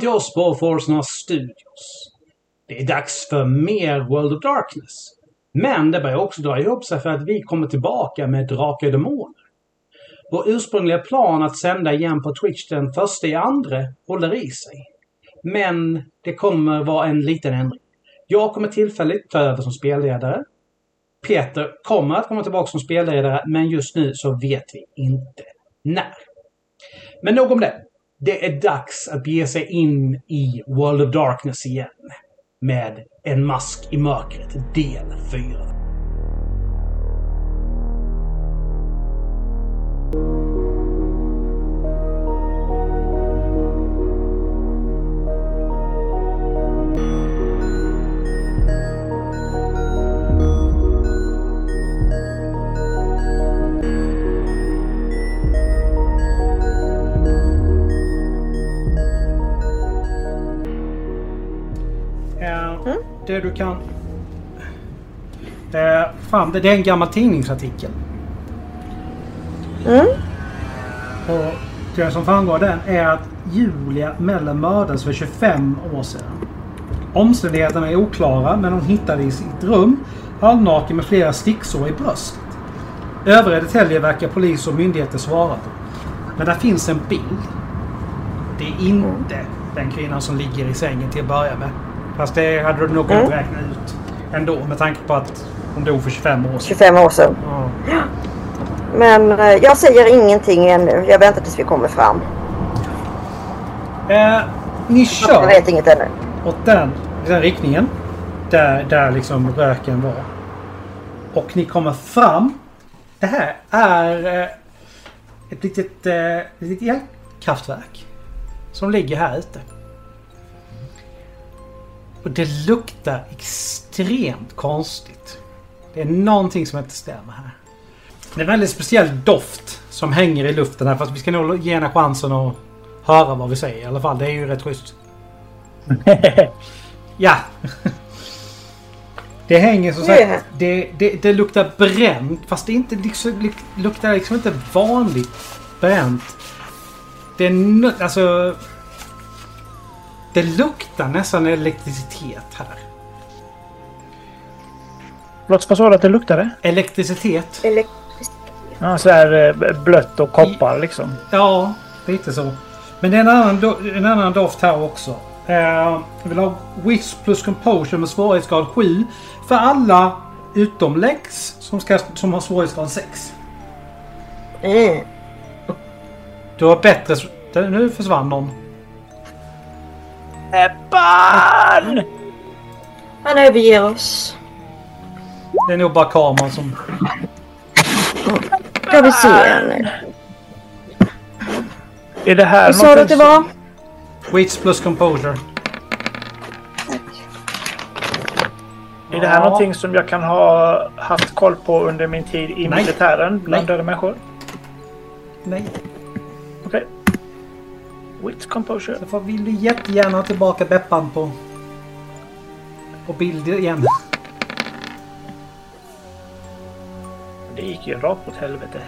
Välkommen till oss på Forsna Studios. Det är dags för mer World of Darkness. Men det börjar också dra ihop sig för att vi kommer tillbaka med Drakar och Demoner. Vår ursprungliga plan att sända igen på Twitch den första i andra håller i sig. Men det kommer vara en liten ändring. Jag kommer tillfälligt ta över som spelledare. Peter kommer att komma tillbaka som spelledare, men just nu så vet vi inte när. Men nog om det. Det är dags att bege sig in i World of Darkness igen. Med En mask i mörkret, del 4. Det du kan... Eh, fram, det är en gammal tidningsartikel. Mm. Och det som framgår av den är att Julia Meller mördades för 25 år sedan. Omständigheterna är oklara men hon hittades i sitt rum halvnaken med flera sticksår i bröstet. Övriga detaljer verkar polis och myndigheter svara på. Men där finns en bild. Det är inte den kvinnan som ligger i sängen till att börja med. Fast det hade du nog kunnat Mm. räkna ut ändå med tanke på att hon dog för 25 år sedan. 25 år sedan. Ja. Men eh, jag säger ingenting ännu. Jag väntar tills vi kommer fram. Eh, ni Jag kör vet inget ännu. åt den, den riktningen. Där, där liksom röken var. Och ni kommer fram. Det här är eh, ett litet, eh, litet elkraftverk. Som ligger här ute. Och det luktar extremt konstigt. Det är någonting som inte stämmer här. Det är en väldigt speciell doft som hänger i luften här. Fast vi ska nog ge henne chansen att höra vad vi säger i alla fall. Det är ju rätt schysst. Ja. Det hänger som sagt. Yeah. Det, det, det luktar bränt. Fast det inte liksom, luk- luktar liksom inte vanligt bränt. Det är alltså... Det luktar nästan elektricitet här. Förlåt, vad sa du att det luktade? Elektricitet? Eller, Ja, så här eh, blött och koppar liksom. Ja, lite så. Men det är en annan, do- en annan doft här också. Eh, jag vill ha Wits plus Composure med svårighetsgrad 7 för alla utom Lex som, ska, som har svårighetsgrad 6. mm. Du har bättre... Nu försvann någon. Ebban! Han överger oss. Det är nog bara kameran som... Ska vi se nu. Är det här Vad sa du att det var? Wits plus Composure. Är det här någonting som jag kan ha haft koll på under min tid i Nej. militären bland Nej. döda människor? Nej. Okej. Wit composure. Därför vill du jättegärna ha tillbaka Beppan på... På bild igen. Det gick ju rakt åt helvete.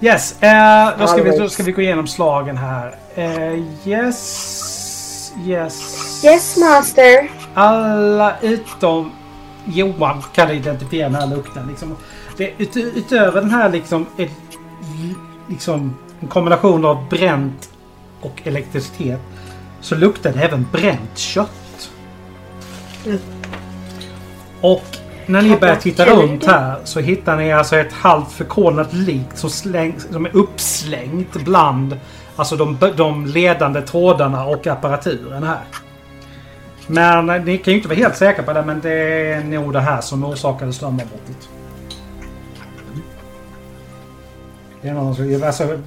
Yes, eh, då, ska vi, då ska vi gå igenom slagen här. Eh, yes, yes. Yes master. Alla utom Johan kan identifiera den här lukten. Liksom. Det, ut, utöver den här liksom, ett, liksom en kombination av bränt och elektricitet så luktar det även bränt kött. Mm. Och när ni börjar titta runt här så hittar ni alltså ett halvt förkolnat lik som, släng, som är uppslängt bland alltså de, de ledande trådarna och apparaturen här. Men ni kan ju inte vara helt säkra på det, men det är nog det här som orsakade strömavbrottet. Det är någon som... Alltså,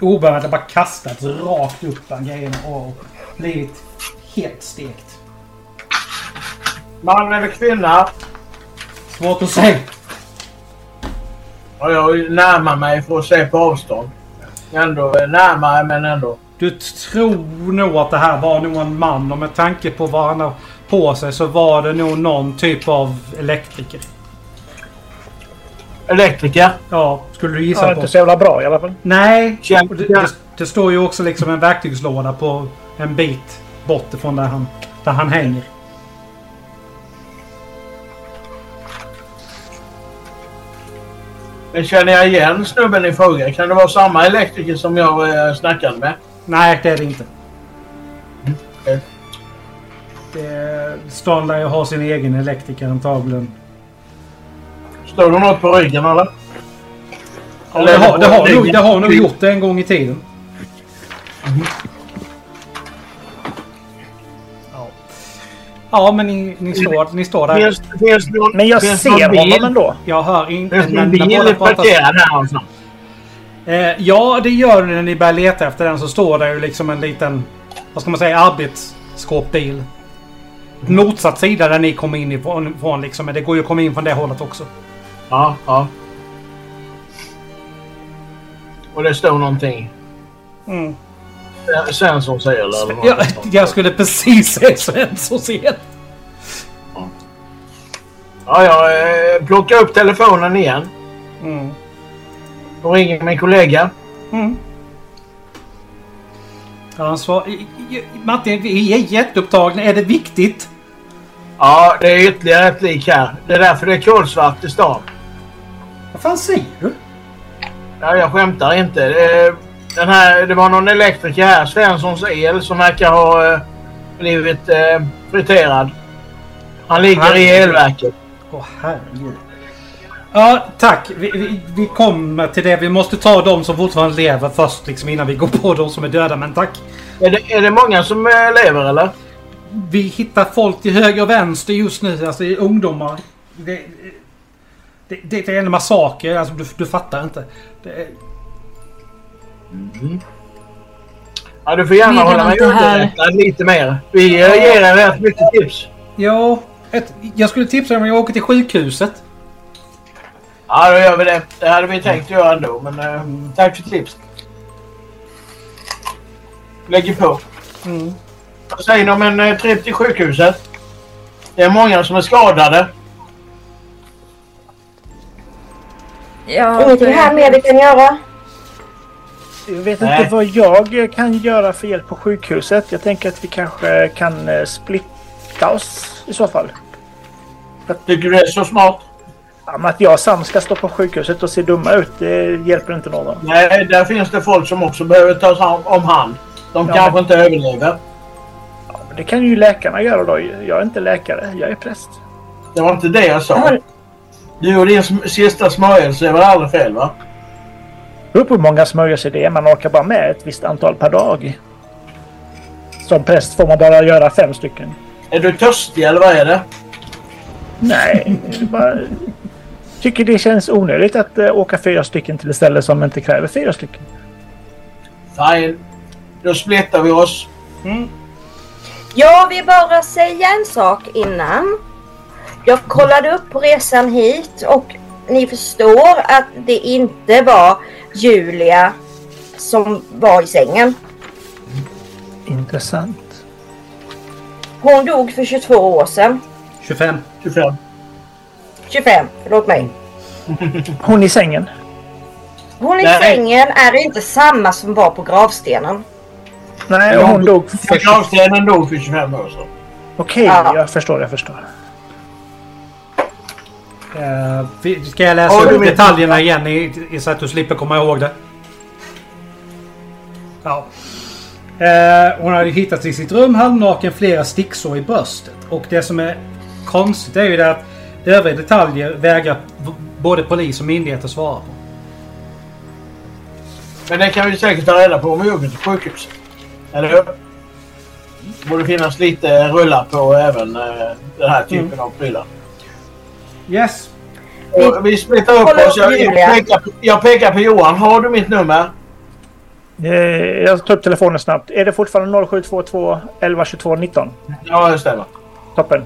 obehörigt har bara kastats rakt upp bland grejerna och blivit helt stekt. Man eller kvinna? Svårt att säga. Och jag närmar mig för att se på avstånd. Ändå närmare men ändå. Du tror nog att det här var nog en man och med tanke på vad han har på sig så var det nog någon typ av elektriker. Elektriker. Ja, skulle du gissa Ja, på. inte så jävla bra i alla fall. Nej, det, det, det står ju också liksom en verktygslåda på en bit bort ifrån där han, där han hänger. Men Känner jag igen snubben i fråga? Kan det vara samma elektriker som jag eh, snackade med? Nej, det är det inte. okej. Det, stan lär ju ha sin egen elektriker antagligen. Står det något på ryggen eller? Ja, det, har, det, har nog, det har nog gjort det en gång i tiden. Ja. Ja, men ni, ni, står, ni står där. Finns, finns någon, Men jag finns ser bil? honom ändå. Jag hör inte... Finns när bil båda parkerad här någonstans? Eh, ja, det gör det när ni börjar leta efter den så står det ju liksom en liten, vad ska man säga, arbetsskåpbil. Motsatt sida där ni kom in ifrån liksom, men det går ju att komma in från det hållet också. Ja, ja. Och det står någonting. Mm. Svensson säger eller? något Jag, skulle precis säga Svenssons igen. Ja, jag eh, plockar upp telefonen igen Mm. och ringer min kollega. Mm. Ja, han svar, Martin, vi är jätteupptagna. Är det viktigt? Ja, det är ytterligare ett lik här. Det är därför det är kolsvart i stan. Vad fan säger du? Ja, jag skämtar inte. Det, den här, det var någon elektriker här, Svenssons el, som verkar ha eh, blivit eh, friterad. Han ligger i elverket. Åh herregud. Ja, tack. Vi, vi, vi kommer till det. Vi måste ta de som fortfarande lever först liksom innan vi går på de som är döda. Men tack. Är det, är det många som eh, lever eller? Vi hittar folk till höger och vänster just nu. Alltså ungdomar. Det, det, det är en massaker. Alltså du, du fattar inte. Det, är- Ja, du får gärna hålla mig underrättad lite mer. Vi ger er rätt mycket tips. ja, ett, jag skulle tipsa dig om jag åker till sjukhuset. Ja, då gör vi det. Det hade vi tänkt göra ändå, men eh, tack för tips. Lägger på. Mm. Vad säger ni om en eh, tripp till sjukhuset? Det är många som är skadade. Ja, Ingenting här mer vi kan göra. Jag vet Nej. inte vad jag kan göra för hjälp på sjukhuset. Jag tänker att vi kanske kan eh, splitta oss i så fall. Tycker du det är så smart? Ja, men att jag och Sam ska stå på sjukhuset och se dumma ut, det hjälper inte någon. Nej, där finns det folk som också behöver tas om- om hand. De Ja, kanske men- inte överlever. Men det kan ju läkarna göra då. Jag är inte läkare, jag är präst. Det var inte det jag sa. Du och din sm- sista smörjelse är väl aldrig fel va? Det beror på hur många smörjelser det är. Man orkar bara med ett visst antal per dag. Som präst får man bara göra fem stycken. Är du törstig eller vad är det? Nej, jag bara tycker det känns onödigt att eh, åka fyra stycken till ett ställe som inte kräver fyra stycken. Fine. Då splittar vi oss. Mm. Jag vill bara säga en sak innan. Jag kollade upp på resan hit och ni förstår att det inte var Julia som var i sängen. Intressant. Hon dog för 22 år sedan. 25. 25. 25, förlåt mig. Hon i sängen. Hon i Nej. sängen är inte samma som var på gravstenen. Nej, hon dog för... Gravstenen dog för 25 år sedan. Okej, Ja. jag förstår, jag förstår. Uh, vi- ska jag läsa upp detaljerna igen i, i, så att du slipper komma ihåg det? Ja. Eh, hon hade hittats i sitt rum halvnaken, flera sticksår i bröstet. Och det som är konstigt är ju det att övriga detaljer vägrar både polis och myndigheter svara på. Men det kan vi säkert ta reda på om vi åker till sjukhuset. Eller hur? Det borde finnas lite rullar på även eh, den här typen Mm. av prylar. Yes. Och Vi splittar upp oss. Jag, jag, pekar, på- jag pekar på Johan. Har du mitt nummer? Eh, Jag tar upp telefonen snabbt. Är det fortfarande 0722 11 22 19? Ja, det stämmer. Toppen.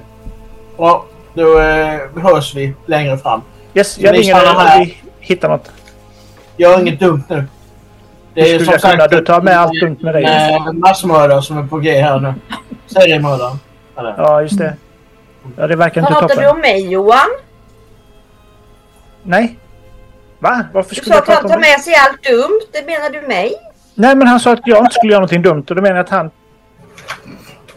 Bra. Då eh, hörs vi längre fram. Yes, jag ringer när här. vi hittar något. Gör inget dumt nu. Det skulle jag kunna? Du tar med allt dumt med dig. en massmördare som är på G här nu. Seriemördaren. Ja, just det. Ja, det verkar inte Pratar du toppen. om mig Johan? Nej. Va? Varför Du skulle sa jag att han tar med sig allt dumt. Det menar du mig? Nej, men han sa att jag inte skulle göra någonting dumt och då menar jag att han...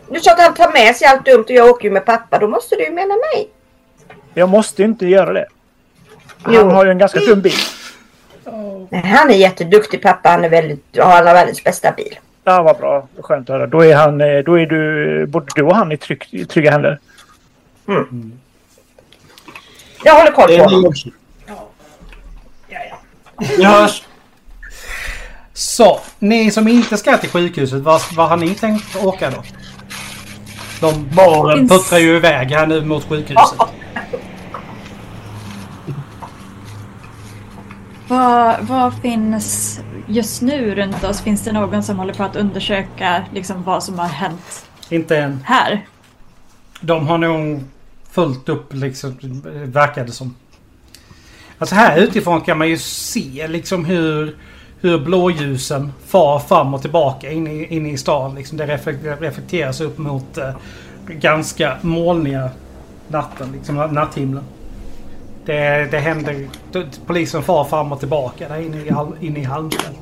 Du sa att han tar med sig allt dumt och jag åker ju med pappa. Då måste du ju mena mig. Jag måste inte göra det. Han Jo. har ju en ganska dum bil. Han är jätteduktig pappa. Han är väldigt, han har världens bästa bil. Ja, vad bra. Skönt att höra. Då är, han, eh, då är du, både du och han i, trygg, i trygga händer. Jag håller koll på honom. Vi hörs. Så, ni som inte ska till sjukhuset, vad, vad har ni tänkt åka då? De Baren. Puttrar ju iväg här nu mot sjukhuset. Vad, vad finns just nu runt oss? Finns det någon som håller på att undersöka liksom, vad som har hänt Inte än. här? De har nog fullt upp liksom, verkar det som. Alltså här utifrån kan man ju se liksom hur, hur blåljusen far fram och tillbaka in i, in i stan. Liksom det reflek- reflekteras upp mot eh, ganska molniga natten, liksom natthimlen. Det, det händer... Polisen far fram och tillbaka där inne i, inne i Halmfält.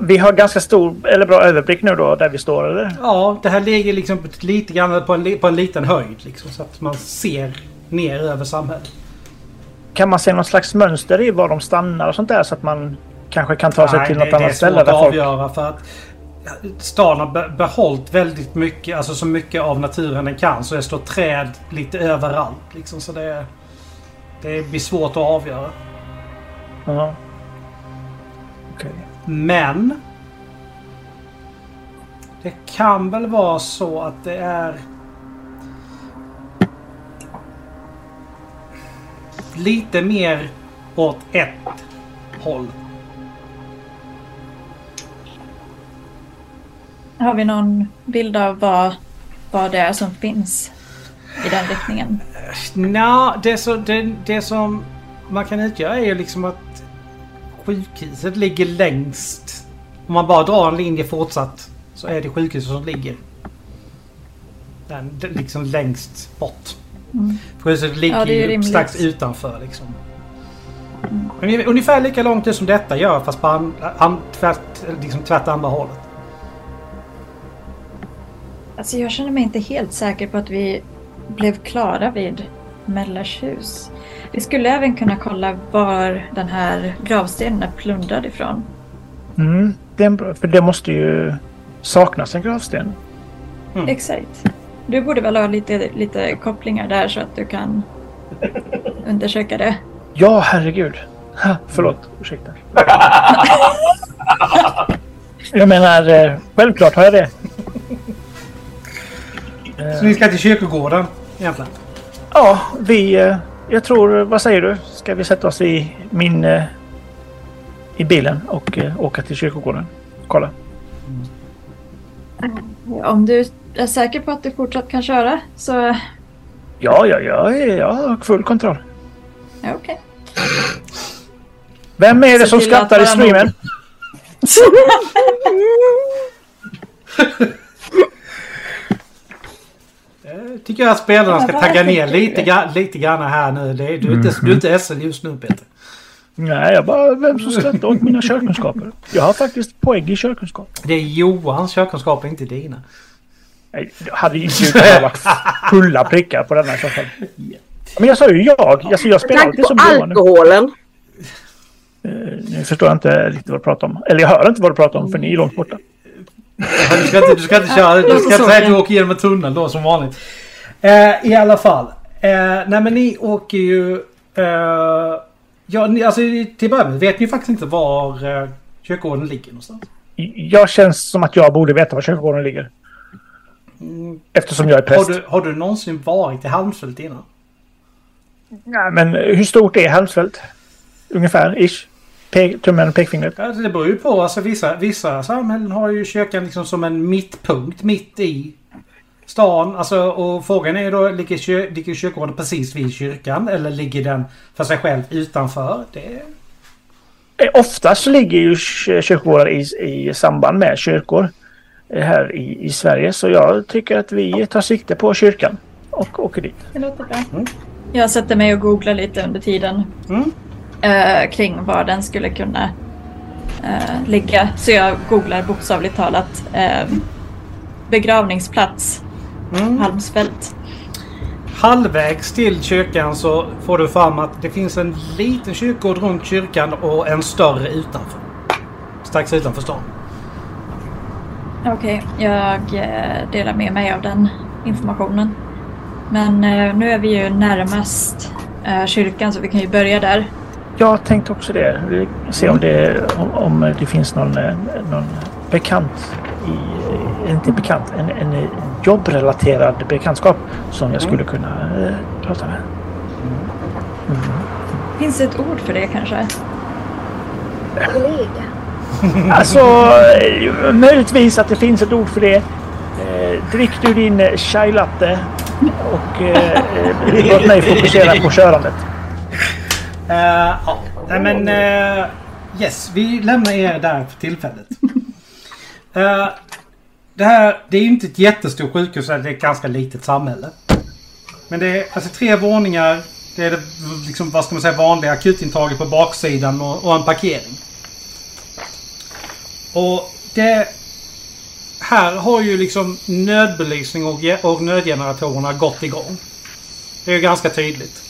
Vi har ganska stor, eller bra överblick nu då, där vi står, eller? Ja, det här ligger liksom lite grann på en, på en liten höjd. Liksom, så att man ser ner över samhället. Kan man se någon slags mönster i var de stannar och sånt där så att man kanske kan ta sig Nej, till det, något det är annat svårt ställe att där folk... avgöra för att stan har be- behållit väldigt mycket, alltså så mycket av naturen den kan. Så det står träd lite överallt. Liksom, så det, det blir svårt att avgöra. Ja. Okej. Men... Det kan väl vara så att det är... Lite mer åt ett håll. Har vi någon bild av vad, vad det är som finns i den riktningen? Nja, det, så, det, det som man kan utgöra är ju liksom att sjukhuset ligger längst. Om man bara drar en linje fortsatt så är det sjukhuset som ligger. Den, liksom längst bort. Mm. Sjukhuset ligger Ja, det är ju rimligt. strax utanför liksom. Ungef- Ungefär lika långt ut som detta gör fast på an, an, tvärt, liksom tvärt andra hållet. Alltså jag känner mig inte helt säker på att vi blev klara vid Mellershus. Vi skulle även kunna kolla var den här gravstenen är plundrad ifrån. Mm, det är en bra, för det måste ju saknas en gravsten. Mm. Exakt. Du borde väl ha lite, lite kopplingar där så att du kan undersöka det. Ja, herregud. Ha, förlåt, ursäkta. Jag menar, eh, självklart har jag det. Så ni ska till kyrkogården egentligen? Ja, vi... eh, Jag tror... Vad säger du? Ska vi sätta oss i min... eh, I bilen och eh, åka till kyrkogården? Kolla. Om du är säker på att du fortsatt kan köra så... Ja, ja, ja, jag har full kontroll. Ja, okej. Vem är det som skrattar i streamen? Eh, tycker jag att spelarna ska tagga ner lite, lite grann här nu. Det är, du, är inte, du är inte SL just nu Peter. Nej, jag bara... Vem som skrattar åt mina körkunskaper? Jag har faktiskt poäng i körkunskap. Det är Johans körkunskaper, inte dina. Nej, det hade ju inte varit fulla prickar på denna fall. Men jag sa ju jag. Alltså, jag spelar alltid som Johan. alkoholen. Eh, Nu förstår jag inte riktigt vad du pratar om. Eller jag hör inte vad du pratar om för ni är långt borta. Du ska inte, du ska inte köra. Du ska inte säga att du åker genom en tunnel då som vanligt. Eh, I alla fall. Eh, nej men ni åker ju... Eh, ja, ni, alltså till början vet ni faktiskt inte var eh, kyrkogården ligger någonstans. Jag känns som att jag borde veta var kyrkogården ligger. Eftersom jag är Har präst. du, har du någonsin varit i Halmsfält innan? Nej, men hur stort är Halmsfält? Ungefär, ish. Pe tummen och pekfingret. Ja, det beror ju på. Alltså, vissa, vissa samhällen har ju kyrkan liksom som en mittpunkt mitt i stan. Alltså, och frågan är då, ligger, kyr, ligger kyrkogården precis vid kyrkan? Eller ligger den för sig själv utanför? Det, Eh, Oftast så ligger ju ky- kyrkogårdar i, i samband med kyrkor eh, här i, i Sverige. Så jag tycker att vi tar sikte på kyrkan och åker dit. Det låter bra. Mm. Jag sätter mig och googlar lite under tiden Mm. eh, kring var den skulle kunna eh, ligga. Så jag googlar bokstavligt talat eh, begravningsplats, Mm. Halmsfält. Halvvägs till kyrkan så får du fram att det finns en liten kyrkogård runt kyrkan och en större utanför. Strax utanför stan. Okej, jag eh, delar med mig av den informationen. Men eh, nu är vi ju närmast eh, kyrkan så vi kan ju börja där. Jag tänkte också det. Vi Se om det, om, det finns någon, någon bekant i, inte bekant, en, en jobbrelaterad bekantskap som jag skulle kunna eh, prata med. Finns det ett ord för det kanske? Kollega. Alltså, eh, möjligtvis att det finns ett ord för det. Eh, drick du din eh, chai latte och eh, eh, låt mig fokusera på körandet. Eh, ja, nej men... eh, yes, vi lämnar er där för tillfället. Eh, det här, det är inte ett jättestort sjukhus, det är ett ganska litet samhälle. Men det är alltså tre våningar. Det är det, liksom, vad ska man säga, vanliga akutintaget på baksidan och, och en parkering. Och det... Här har ju liksom nödbelysning och, och nödgeneratorerna gått igång. Det är ju ganska tydligt.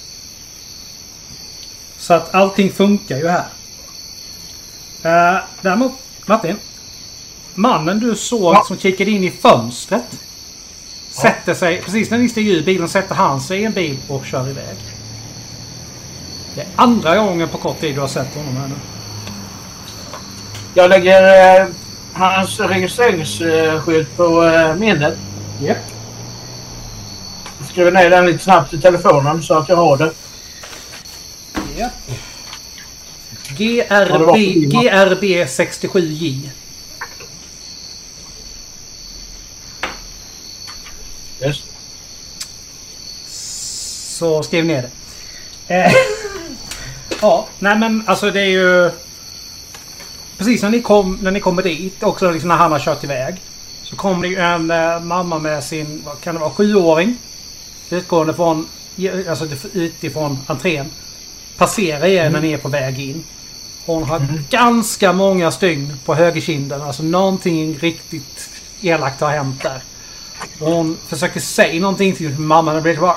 Så att allting funkar ju här. Uh, däremot, Martin. Mannen du såg Ja. som kikade in i fönstret. Sätter sig, precis när ni stiger ur bilen sätter han sig i en bil och kör iväg. Det är andra gången på kort tid du har sett honom här nu. Jag lägger eh, hans registreringsskylt på eh, minnet. Japp. Jag skriver ner den lite snabbt i telefonen så att jag har det. Japp. Ja, var GRB? GRB 67J. Yes. Så skriv ner det. Eh, ja, nej men alltså det är ju... Precis när ni, kom, när ni kommer dit, också liksom när han har kört iväg. Så kommer det ju en eh, mamma med sin, vad kan det vara, sjuåring. Utgående från, alltså utifrån entrén. Passerar er när ni är på väg in. Hon har ganska många stygn på högerkinden. Alltså någonting riktigt elakt har hänt där. Och hon försöker säga någonting till mamman och blir bara...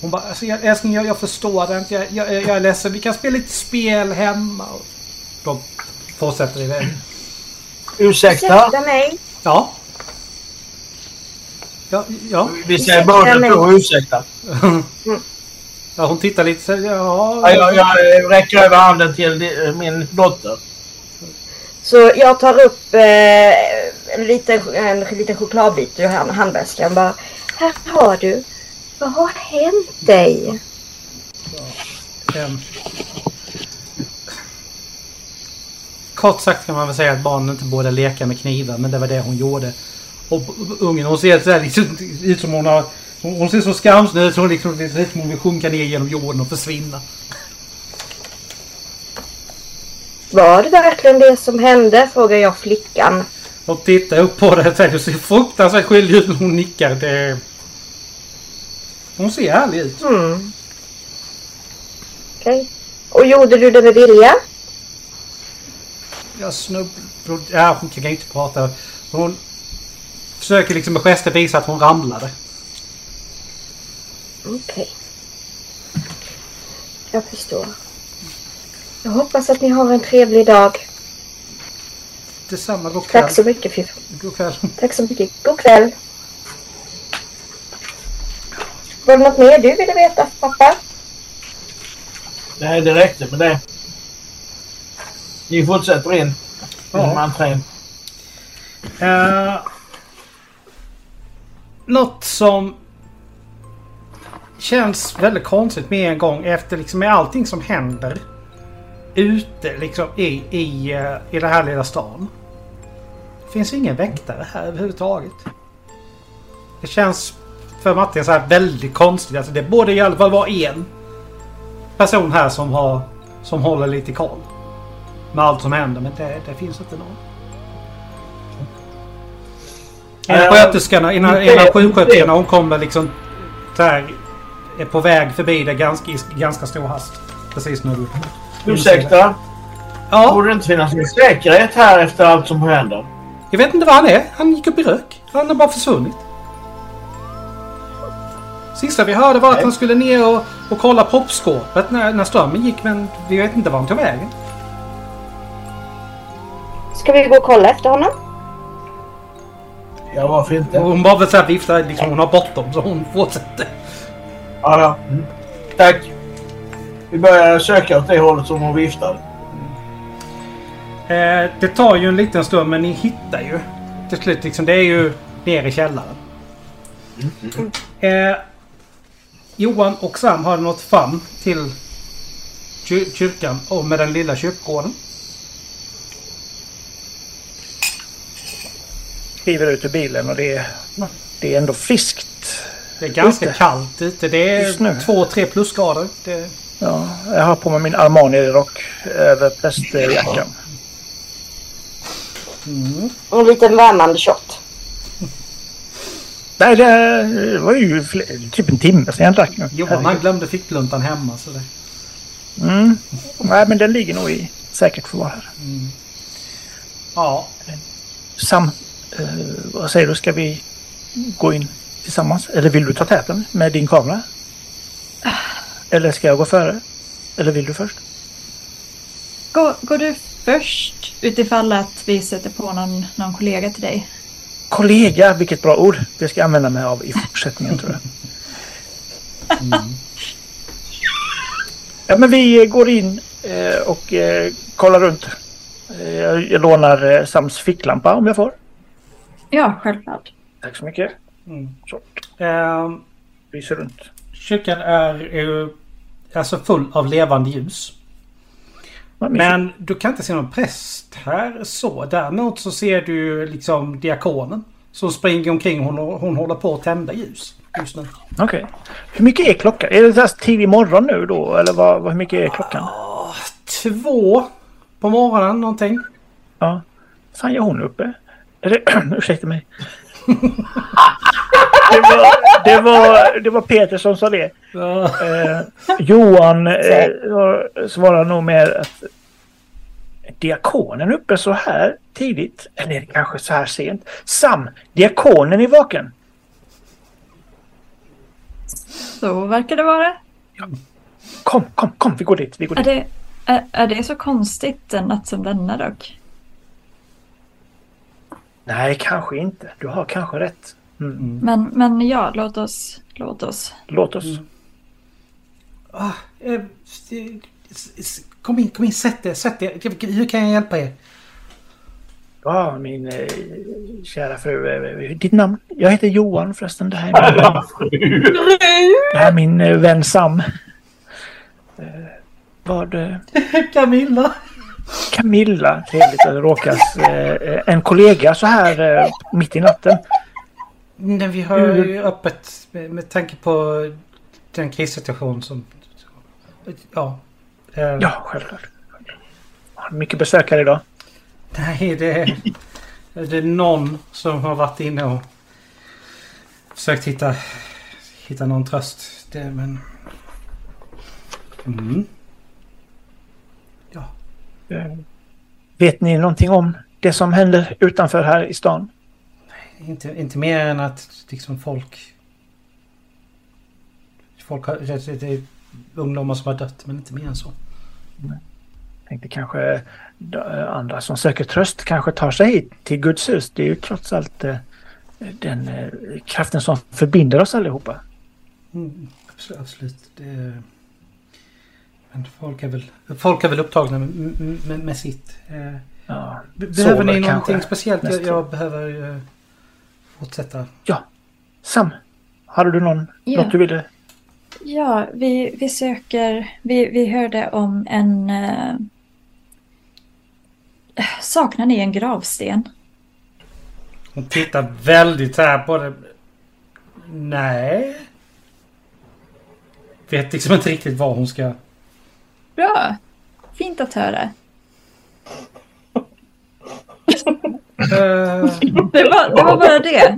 Hon bara, alltså, jag, älskling jag, jag förstår det inte. Jag, jag, jag är ledsen. Vi kan spela lite spel hemma. Och de fortsätter iväg. Ursäkta. Ursäkta mig. Ja. Ja, ja. Vi säger mig. två ursäkta. ja hon tittar lite så Ja, ja. jag, jag räcker över handen till min dotter. Så jag tar upp eh, en, liten, en liten chokladbit ur hand- handväskan. Bara, här har du. Vad har hänt dig? Ehm. Kort sagt kan man väl säga att barnen inte borde leka med knivar, men det var det hon gjorde. Och ungen hon ser så liksom, ut som hon har... Hon ser så skamsen ut så hon liksom, ut som hon vill sjunka ner genom jorden och försvinna. Var det verkligen det som hände? Frågar jag flickan. Och tittar upp på det och ser fruktansvärt skyldig ut men hon nickar. Det... Hon ser härlig ut. Hmm. Okej. Och gjorde du det med vilja? Jag snubblade... Ja, hon kan inte prata. Hon försöker liksom med gester visa att hon ramlade. Okej. Jag förstår. Jag hoppas att ni har en trevlig dag. Detsamma, god kväll. Tack så mycket Fiff. God kväll. Tack så mycket. God kväll. Var det något mer du ville veta pappa? Nej, det räckte med det. Ni fortsätter in. Genom entrén. Uh, något som känns väldigt konstigt med en gång efter liksom med allting som händer ute liksom i, i, eh, i den här lilla stan. Finns ingen väktare här överhuvudtaget. Det känns för Martin så här väldigt konstigt. Alltså det borde i alla fall vara en person här som har som håller lite koll. Med allt som händer men det, det finns inte någon. Innan Eh, sköterskorna, innan, innan sjuksköterskorna hon kommer liksom här, är på väg förbi det ganska, i ganska stor hast. Precis när du... Ursäkta. Ja, Borde det inte finnas någon säkerhet här efter allt som händer? Jag vet inte var han är. Han gick upp i rök. Han har bara försvunnit. Sista vi hörde var att han skulle ner och, och kolla proppskåpet när, när strömmen gick, men vi vet inte var han tog vägen. Ska vi gå och kolla efter honom? Ja, varför inte? hon bara så här viftar, liksom hon har bråttom så hon fortsätter. Ja, ja. Mm. Tack. Vi börjar söka åt det hållet som hon viftade. Eh, det tar ju en liten stund men ni hittar ju till slut liksom. Det är ju nere i källaren. Eh, Johan och Sam har nått fram till kyr- kyrkan och med den lilla kyrkogården. Kliver ut ur bilen och det är, det är ändå friskt. Det är ganska Ute. kallt ute. Det är två, tre plusgrader. Det, Ja, jag har på mig min Armani-rock över prästjackan. Och en liten värmande shot. Nej, det var ju fler, typ en timme sedan jag drack nu. Johan han glömde fickluntan hemma. Så det, Mm. Nej, men den ligger nog i säkert förvar här. ja, Sam, eh, vad säger du? Ska vi gå in tillsammans? Eller vill du ta täten med din kamera? Eller ska jag gå före? Eller vill du först? Går, går du först utifall att vi sätter på någon, någon kollega till dig? Kollega, vilket bra ord. Det ska jag använda mig av i fortsättningen tror jag. Ja, men vi går in eh, och eh, kollar runt. Eh, jag, jag lånar eh, Sams ficklampa om jag får. Ja, självklart. Tack så mycket. Mm. Så, eh, lyser runt. kyrkan är ju alltså full av levande ljus. Men du kan inte se någon präst här så. Däremot så ser du liksom diakonen. Som springer omkring hon, hon håller på att tända ljus just nu. Okej. Hur mycket är klockan? Är det så tidig morgon nu då? Eller vad, vad, hur mycket är klockan? Två på morgonen någonting. Ja. fan gör hon uppe? Eller, ursäkta mig. Det, var, det, var, det var Peter som sa det. Ja. Eh, Johan eh, var- svarar nog mer att diakonen uppe så här tidigt. Eller är det kanske så här sent? Sam, diakonen är vaken. Så verkar det vara. Kom, kom, kom, vi går dit. Vi går Är dit. det, är, är det så konstigt en natt som denna dock? Nej, kanske inte. Du har kanske rätt. Mm. Men, men ja, låt oss, låt oss. Låt oss. Ah, eh, kom in, kom in, sätt dig, sätt dig. Hur kan jag hjälpa er? Ja, min eh, kära fru. Eh, ditt namn? Jag heter Johan förresten. Det här är min, det här är min eh, vän Sam. Eh, vad... Eh, Camilla. Camilla, trevligt att råkas. Eh, en kollega så här eh, mitt i natten. Nej, vi har ju öppet med, med tanke på den krissituation som... Ja. Eh, Ja, självklart. Har du mycket besökare idag? Nej, det är, det är någon som har varit inne och försökt hitta, hitta någon tröst. Det, men... Mm. Ja. Vet ni någonting om det som händer utanför här i stan? Inte, inte mer än att liksom folk... Folk har... Det, det är ungdomar som har dött, men inte mer än så. Tänkte kanske eh, andra som söker tröst kanske tar sig hit till Guds hus. Det är ju trots allt eh, den eh, kraften som förbinder oss allihopa. Mm, absolut. absolut. Det, men folk är väl, folk är väl upptagna med, med, med sitt. Eh, Ja, be- behöver ni någonting speciellt? Jag, jag behöver eh, fortsätta. Sam, hade du någon, Ja. något du ville? Ja, vi, vi söker, vi, vi hörde om en... Eh, saknar ni en gravsten? Hon tittar väldigt här på det. Nej. Vet liksom inte riktigt vad hon ska... Bra! Fint att höra. Eh, Det var, det var bara det.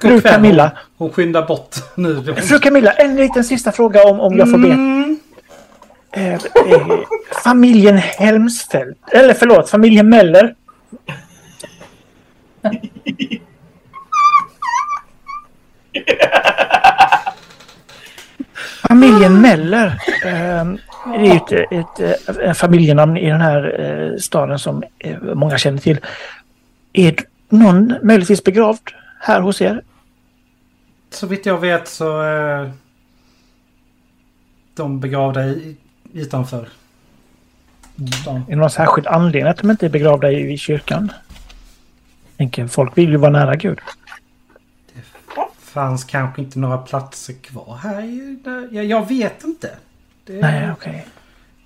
Fru. Camilla, Hon skyndar bort nu. fru Camilla, en liten sista fråga om, om jag får be. Mm. är, är familjen Helmsfält. Eller förlåt, familjen Meller. Familjen Meller. Eh, det är ju ett, ett, ett, ett familjenamn i den här eh, staden som eh, många känner till. Är någon möjligtvis begravd här hos er? Så vitt jag vet så är de begravda i, utanför stan. Är det någon särskild anledning att de inte är begravda i, i kyrkan? Tänker, folk vill ju vara nära Gud. Fanns kanske inte några platser kvar här. Jag, jag vet inte. Det, Nej, okej.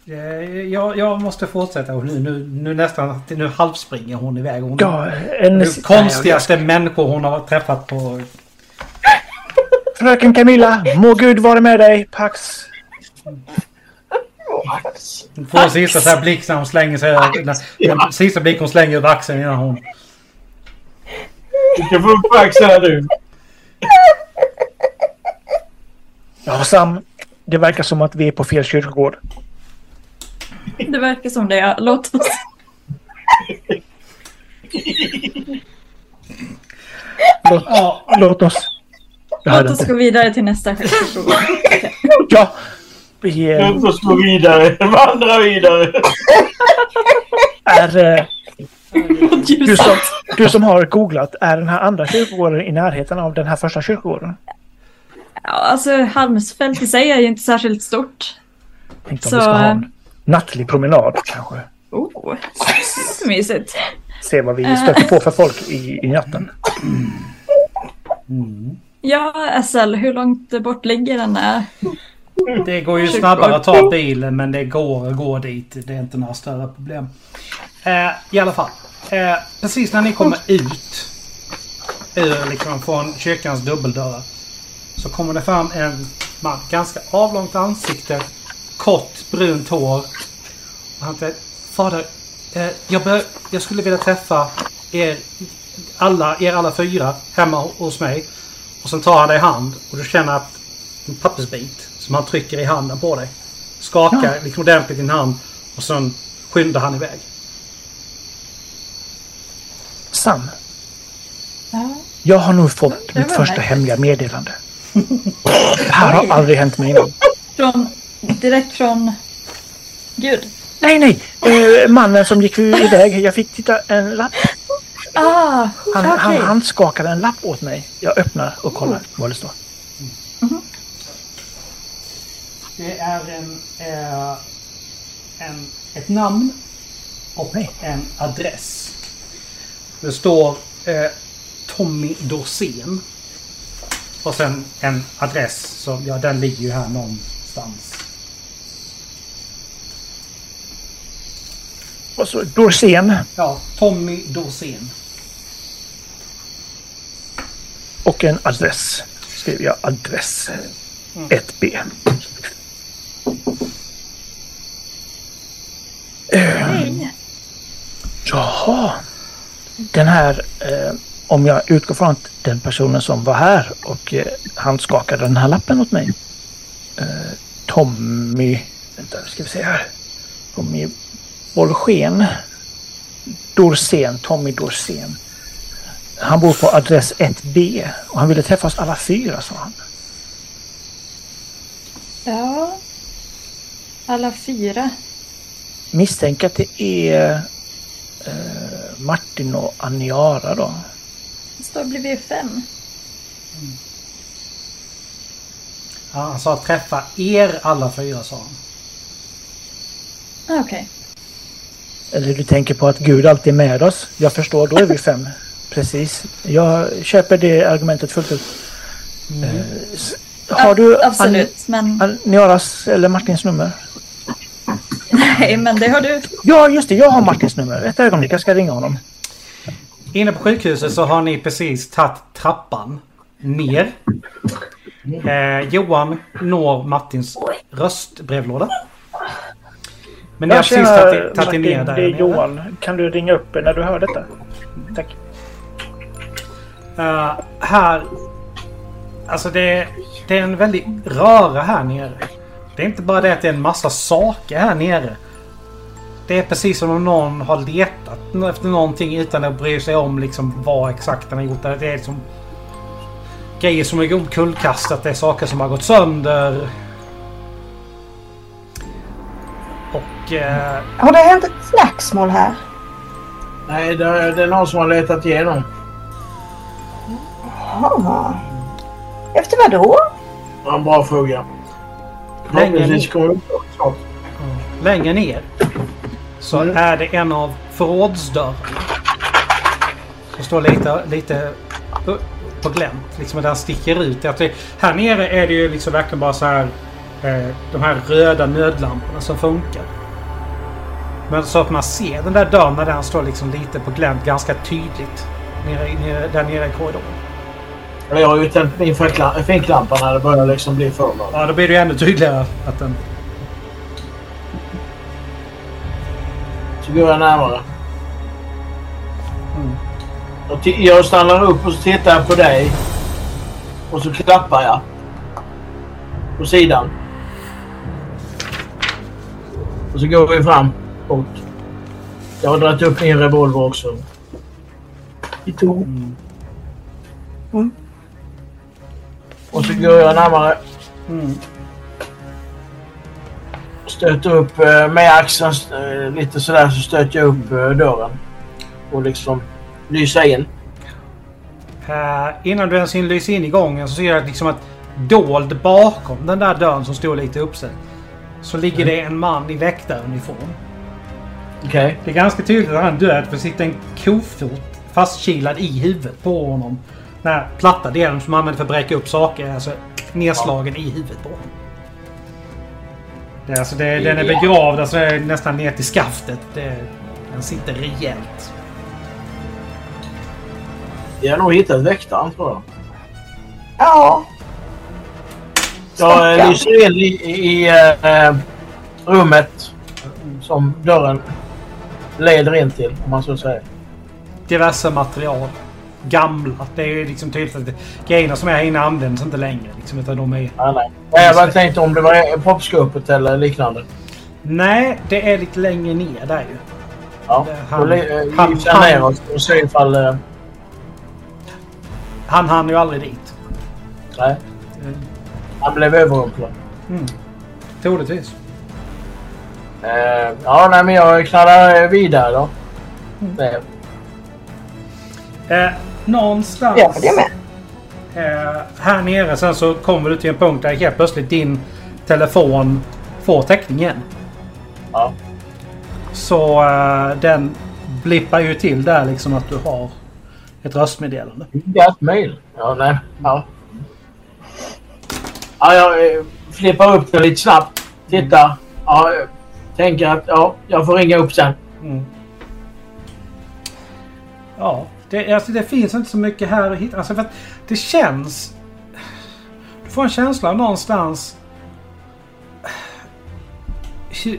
det- jag, jag måste fortsätta. Och nu, nu, nu nästan nu halvspringer hon iväg. Hon, Ja, en... det konstigaste människor hon har träffat på... Fröken Camilla, må Gud vara med dig. Pax. Hon får en sista så här blick när hon slänger sig över... Den, den sista blick hon slänger över axeln innan hon... Du kan få upp axeln här du. Ja, Sam. Det verkar som att vi är på fel kyrkogård. Det verkar som det. Ja. Låt oss... Låt, Ja, låt oss... Låt oss inte. gå vidare till nästa kyrkogård. Ja. Vi eh, Låt oss gå vidare. Vandra vidare. är... eh, Du som, du som har googlat, är den här andra kyrkogården i närheten av den här första kyrkogården? Ja, alltså Halmsfält i sig är ju inte särskilt stort. Tänkte om Så, vi ska ha eh, en nattlig promenad kanske. Oh, mysigt. Se vad vi stöter på för folk i, i natten. Ja, SL, hur långt bort ligger den där? det går ju snabbare att ta bilen men det går att gå dit. Det är inte några större problem. Eh, I alla fall. Eh, precis när ni kommer ut ur liksom från kyrkans dubbeldörrar så kommer det fram en man. Ganska avlångt ansikte. Kort brunt hår. Och han säger Fader, eh, jag, bör, jag skulle vilja träffa er alla, er alla fyra hemma hos mig. Och sen tar han dig i hand och du känner att en pappersbit som han trycker i handen på dig. Skakar liksom ordentligt i din hand och sen skyndar han iväg. Sam, Ja. jag har nog fått mitt första märkligt. hemliga meddelande. Det här har aldrig hänt mig innan. Från, direkt från Gud. Nej, nej! Eh, mannen som gick iväg. Jag fick titta en lapp. Ah, Han, okej. han handskakade en lapp åt mig. Jag öppnar och kollar vad det står. Det är en, eh, en, ett namn och Nej. en adress. Det står eh, Tommy Dorsén. Och sen en adress. Så ja, den ligger ju här någonstans. Och så Dorsen Ja, Tommy Dorsén. och en adress. Skriver jag adress. 1B. Hej. Jaha. Den här, eh, om jag utgår från att den personen som var här och eh, han skakade den här lappen åt mig. Eh, Tommy, vänta ska vi se här. Tommy Bolsjen. Dorsen, Tommy Dorsen. Han bor på adress 1B och han ville träffa oss alla fyra sa han. Ja. Alla fyra. Misstänker att det är eh, Martin och Aniara då. Det står blivit fem. Ja, han sa träffa er alla fyra sa han. Okej. Eller du tänker på att Gud alltid är med oss. Jag förstår, då är vi fem. Precis. Jag köper det argumentet fullt ut. Eh, s- Har du Absolut, men Aniaras eller Martins nummer? Nej, men det har du. Ja, just det. Jag har Martins nummer. Ett ögonblick, jag ska ringa honom. Inne på sjukhuset så har ni precis tagit trappan ner. Eh, Johan når Martins röstbrevlåda. Men ni har precis tagit tagit er ner där det är. Johan. Kan du ringa upp när du hör detta? Tack. Eh, här... Alltså det, det är en väldig röra här nere. Det är inte bara det att det är en massa saker här nere. Det är precis som om någon har letat efter någonting utan att bry sig om liksom vad exakt den har gjort. Det är liksom grejer som är omkullkastat. Det är saker som har gått sönder. Och... Eh, Har det hänt ett slagsmål här? Nej, det är, det är någon som har letat igenom. Jaha. Efter vad då? Det var en bra fråga. Länge Förhoppningsvis kommer det upp snart. längre ner så är det en av förrådsdörrarna. Som står lite, lite på glänt. Liksom den sticker ut. Att det, här nere är det ju liksom verkligen bara så här eh, de här röda nödlamporna som funkar. Men så att man ser den där dörren när den står liksom lite på glänt ganska tydligt. Nere, nere, där nere i korridoren. Jag har ju tänt min finklampa när det börjar liksom bli för mörkt. Ja, då blir det ju ännu tydligare att den... Så går jag närmare. Mm. Och ti- Jag stannar upp och så tittar jag på dig. Och så klappar jag. På sidan. Och så går vi fram. Bort. Jag har dragit upp min revolver också. I to. Mm. Och så går jag närmare. Mm. Stöter upp eh, med axeln eh, lite sådär så stöter jag upp eh, dörren. Och liksom lysa in. Eh, innan du ens hinner lysa in i gången så ser jag liksom att dold bakom den där dörren som står lite uppsedd. Så ligger det en man i väktaruniform. Okej. Det är ganska tydligt att han är död för det sitter en kofot fastkilad i huvudet på honom. Den här platta delen som man använder för att bräcka upp saker är alltså nedslagen i huvudet på honom. Det är alltså det, den är begravd alltså nästan ner till skaftet. Det, den sitter rejält. Jag har nog hittat väktaren tror jag. Ja. Jag eh, lyser in i, i eh, rummet som dörren leder in till, om man så säger. diverse material. Gamla. Det är liksom tydligt att grejerna som är här inne används inte längre. Liksom, utan de är... Nej, nej. Jag bara tänkte om det var proppskåpet eller liknande. Nej, det är lite längre ner där ju. Ja. Han, han- han, han- han- neråt och se ifall... Eh, Han hann ju aldrig dit. nej. Han blev överrumplad. Mm. Troligtvis. Eh, ja, nej men jag knallar eh, vidare då. Mm. Det. Någonstans Jag följer med. eh, här nere sen så kommer du till en punkt där helt plötsligt din telefon får täckning igen. Ja. Så eh, den blippar ju till där liksom att du har ett röstmeddelande. Got mail. Ja, nej. Ja. Ja, jag eh, flippar upp det lite snabbt. Tittar. Ja, tänker att ja, jag får ringa upp sen. Mm. Ja, det, alltså det finns inte så mycket här att hitta. Alltså för att det känns... Du får en känsla av någonstans...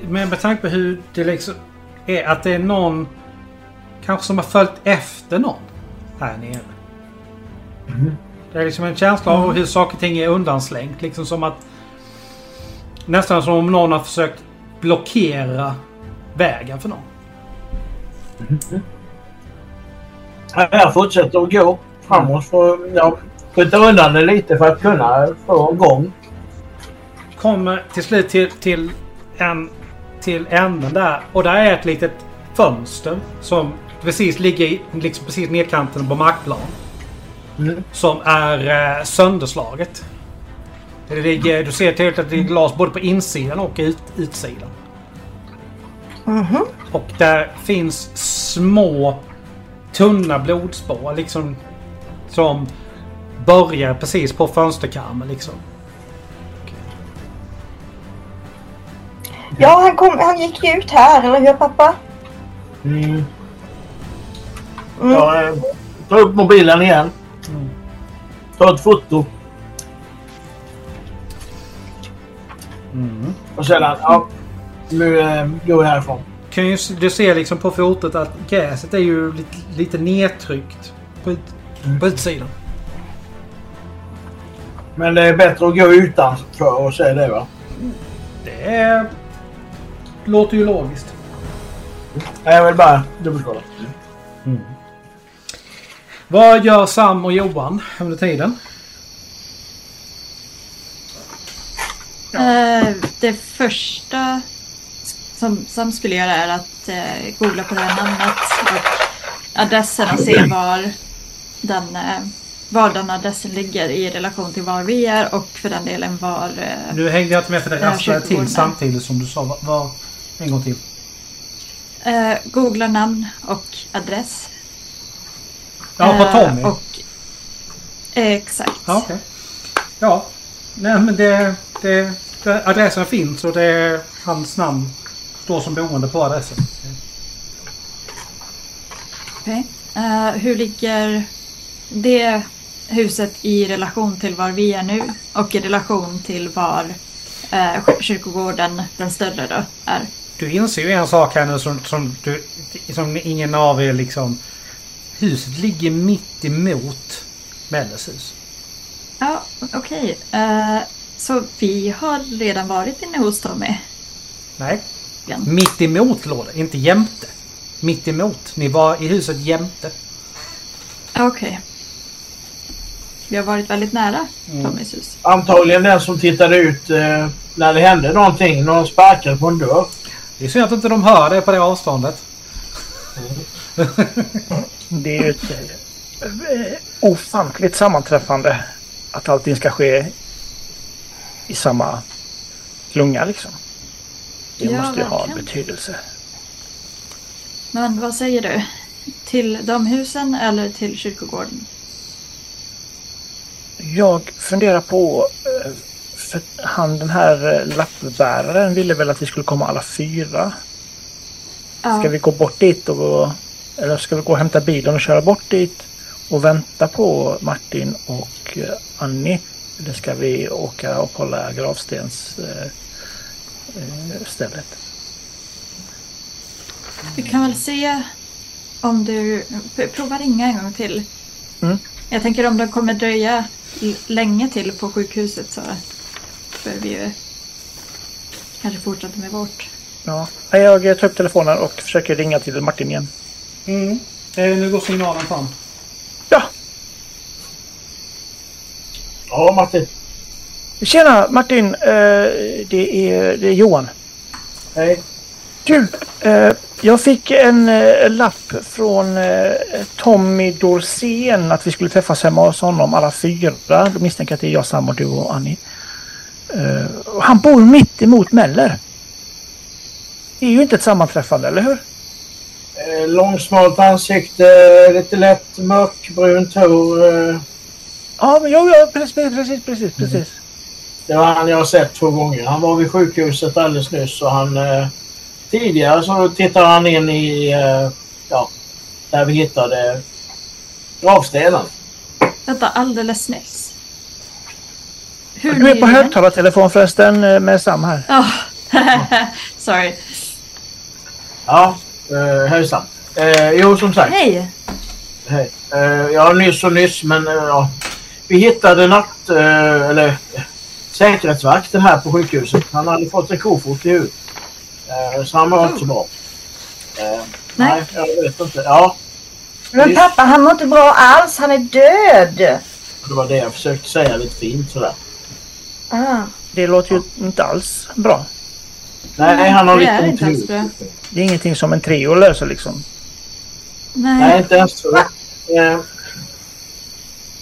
Men med tanke på hur det liksom är att det är någon kanske som har följt efter någon här nere. Det är liksom en känsla av hur saker och ting är undanslängt. Liksom som att... Nästan som om någon har försökt blockera vägen för någon. Ja, Jag fortsätter att gå framåt för jag skjuter undan det lite för att kunna få en gång. kommer till slut till, till, en, till änden där. Och där är ett litet fönster som precis ligger i, liksom precis nedkanten på markplan. Mm. Som är eh, sönderslaget. Det ligger, du ser tydligt att det är glas både på insidan och ut, utsidan. Mhm. Och där finns små tunna blodspår liksom. Som börjar precis på fönsterkarmen liksom. Ja, han, kom, han gick ju ut här, eller hur pappa? Mm. Mm. Jag eh, tar upp mobilen igen. Tar ett foto. Mm. Och sedan, ja. Nu eh, går jag härifrån. Kan ju, du ser liksom på fotot att gräset är ju lite, lite nedtryckt på, ut, på utsidan. Men det är bättre att gå utanför och se det va? Det är... låter ju logiskt. Nej, Jag vill bara dubbelkolla. Vad gör Sam och Johan under tiden? Eh, det första som, som skulle göra är att eh, googla på det här namnet och adressen och se var den, eh, var den adressen ligger i relation till var vi är och för den delen var... Eh, Nu hängde jag inte med för det rasslade till samtidigt som du sa. Vad- Vad... En gång till. eh, googla namn och adress. Ja, på Eh, Tommy. och, eh, exakt. Ja, okej. Ja. Nej, men det, det, det... Adressen finns och det är hans namn står som boende på adressen. Okej. Eh, hur ligger det huset i relation till var vi är nu och i relation till var eh, kyrkogården, den större då, är? Du inser ju en sak här nu som, som, du, som ingen av er liksom... Huset ligger mitt emot Melles hus. Ja, okej. Eh, så vi har redan varit inne hos Tommy. Nej. Igen. Mitt emot låg det, inte jämte. Mitt emot. Ni var i huset jämte. Okej. Vi har varit väldigt nära Tommys hus. Antagligen den som tittade ut eh, när det hände någonting. Någon sparkade på en dörr. Det är synd att inte de hör det på det avståndet. Det är ju ett eh, ofantligt sammanträffande att allting ska ske i samma klunga liksom. Det Ja, måste ju ha verkligen. betydelse. Men vad säger du? Till de husen eller till kyrkogården? Jag funderar på, eh, för han den här eh, lappbäraren ville väl att vi skulle komma alla fyra. Ja, Ska vi gå bort dit och eller ska vi gå och hämta bilen och köra bort dit och vänta på Martin och eh, Annie? Eller ska vi åka och kolla gravstens stället? Vi kan väl se om du... Prova ringa en gång till. Mm. Jag tänker om de kommer dröja länge till på sjukhuset så bör vi ju kanske fortsätta med vårt. Ja, jag tar upp telefonen och försöker ringa till Martin igen. Mm. Eh, nu går signalen fram. Ja, Ja, Martin. Tjena Martin! Eh, det, är, det är Johan. Hej. Du, eh, jag fick en eh, lapp från Tommy Dorsén att vi skulle träffas hemma hos honom alla fyra. Då misstänker jag att det är jag, Sam och du och Annie. Han bor mitt emot Meller. Det är ju inte ett sammanträffande, eller hur? Långsmalt ansikte, lite lätt mörkbrunt hår. Ja, men jo, ja, precis, precis, precis, precis. Det var han jag har sett två gånger. Han var vid sjukhuset alldeles nyss och han... Eh, tidigare så tittade han in i... Eh, ja, där vi hittade gravstenen. Vänta, alldeles nyss. Hur Du är på högtalartelefon förresten eh, med Sam här. Ja, sorry. Ja, eh, hejsan. Eh, jo, som sagt. Hej! Hej. Eh, ja, nyss och nyss, men eh, ja. Vi hittade natt... Eh, eller säkerhetsvakten här på sjukhuset. Han hade fått en kofot i huvudet. Eh, så han var inte så bra. Eh, nej. jag vet inte. Ja, Men Visst. pappa han mår inte bra alls. Han är död. det var det jag försökte säga lite fint sådär. Ah. Det låter ju inte alls bra. Nej, han har det lite är ont bra. Det är ingenting som en trio löser liksom. Nej. Nej, inte ens så. Eh,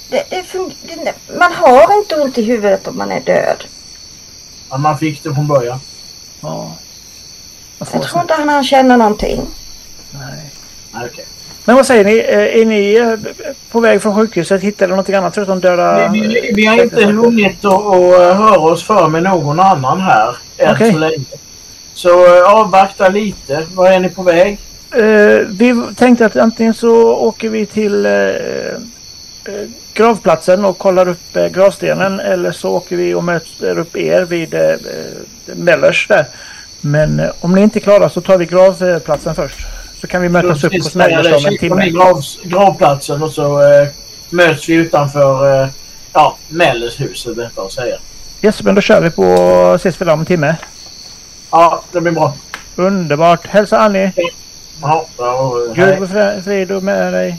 Det, det det, man har inte ont i huvudet om man är död. ja, man fick det från början. Ja. Jag Jag tror inte han, han känner någonting. Nej. Nej, okej. Men vad säger ni? Eh, Är ni eh, på väg från sjukhuset? Hittade ni någonting annat förutom döda... Vi, vi, vi har inte hunnit att att höra oss för med någon annan här än Okej. så länge. Så eh, avvakta lite. Var är ni på väg? Eh, vi tänkte att antingen så åker vi till eh, eh, gravplatsen och kollar upp eh, gravstenen eller så åker vi och möter upp er vid eh, eh, Mellers där. Men eh, om ni inte är klara så tar vi gravplatsen först. Så kan vi mötas upp hos Mellers om en timme. grav, gravplatsen och så eh, möts vi utanför eh, ja, Mellers huset detta att säga. Yes, men då kör vi på ses vi där om en timme. Ja, det blir bra. Underbart. Hälsa Annie. Ja, ja, Gud och frid och med dig.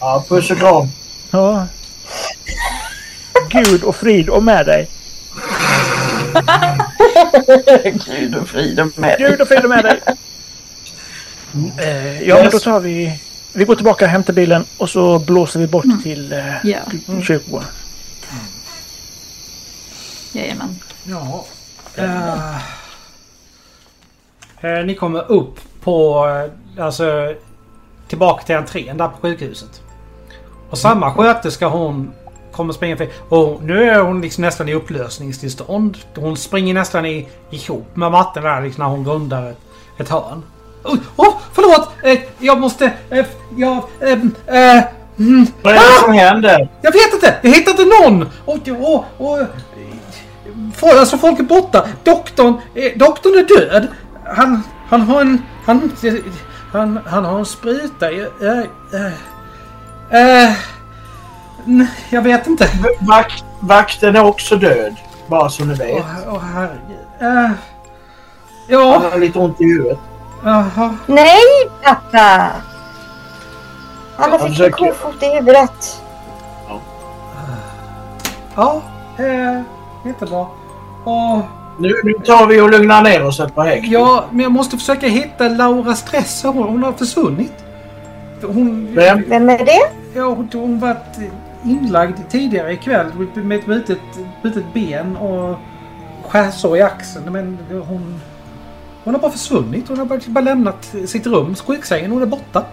ja, puss och kram. Ja. Gud och frid och med dig. Gud och frid och med Gud och frid och med dig. Eh, ja, men då tar vi... Vi går tillbaka och hämtar bilen och så blåser vi bort till eh, Ja, kyrkogården. jajamän. Ja. eh, eh, ni kommer upp på, eh, alltså, tillbaka till entrén där på sjukhuset. Och samma sköterska hon kommer springa förbi. Och nu är hon liksom nästan i upplösningstillstånd. Hon springer nästan i, ihop med matten där liksom när hon rundar ett, ett hörn. Oj, oh, förlåt! Eh, jag måste... Eh, jag... Eh, eh, mm, Vad är det som händer? jag vet inte! Jag hittar inte någon! Och, och, och, för, alltså folk är borta. Doktorn, eh, doktorn är död. Han, han har en... Han, han, han har en spruta. i- eh, eh, nej, jag vet inte. Vakt, vakten är också död. Bara så ni vet. Åh, åh, herregud. Han ja, har lite ont i huvudet. jaha. Nej pappa! Han har fick en kofot i huvudet. Ja, eh, jättebra. Och Nu, nu tar vi och lugnar ner oss ett par häck. ja, men jag måste försöka hitta Laura Stresser. Hon, hon har försvunnit. Hon... Vem? Vem är det? Ja, hon hon varit inlagd tidigare ikväll med ett brutet, brutet ben och skärsår i axeln. Men hon... Hon har bara försvunnit. Hon har bara, bara lämnat sitt rum, sjuksängen. Hon är borta.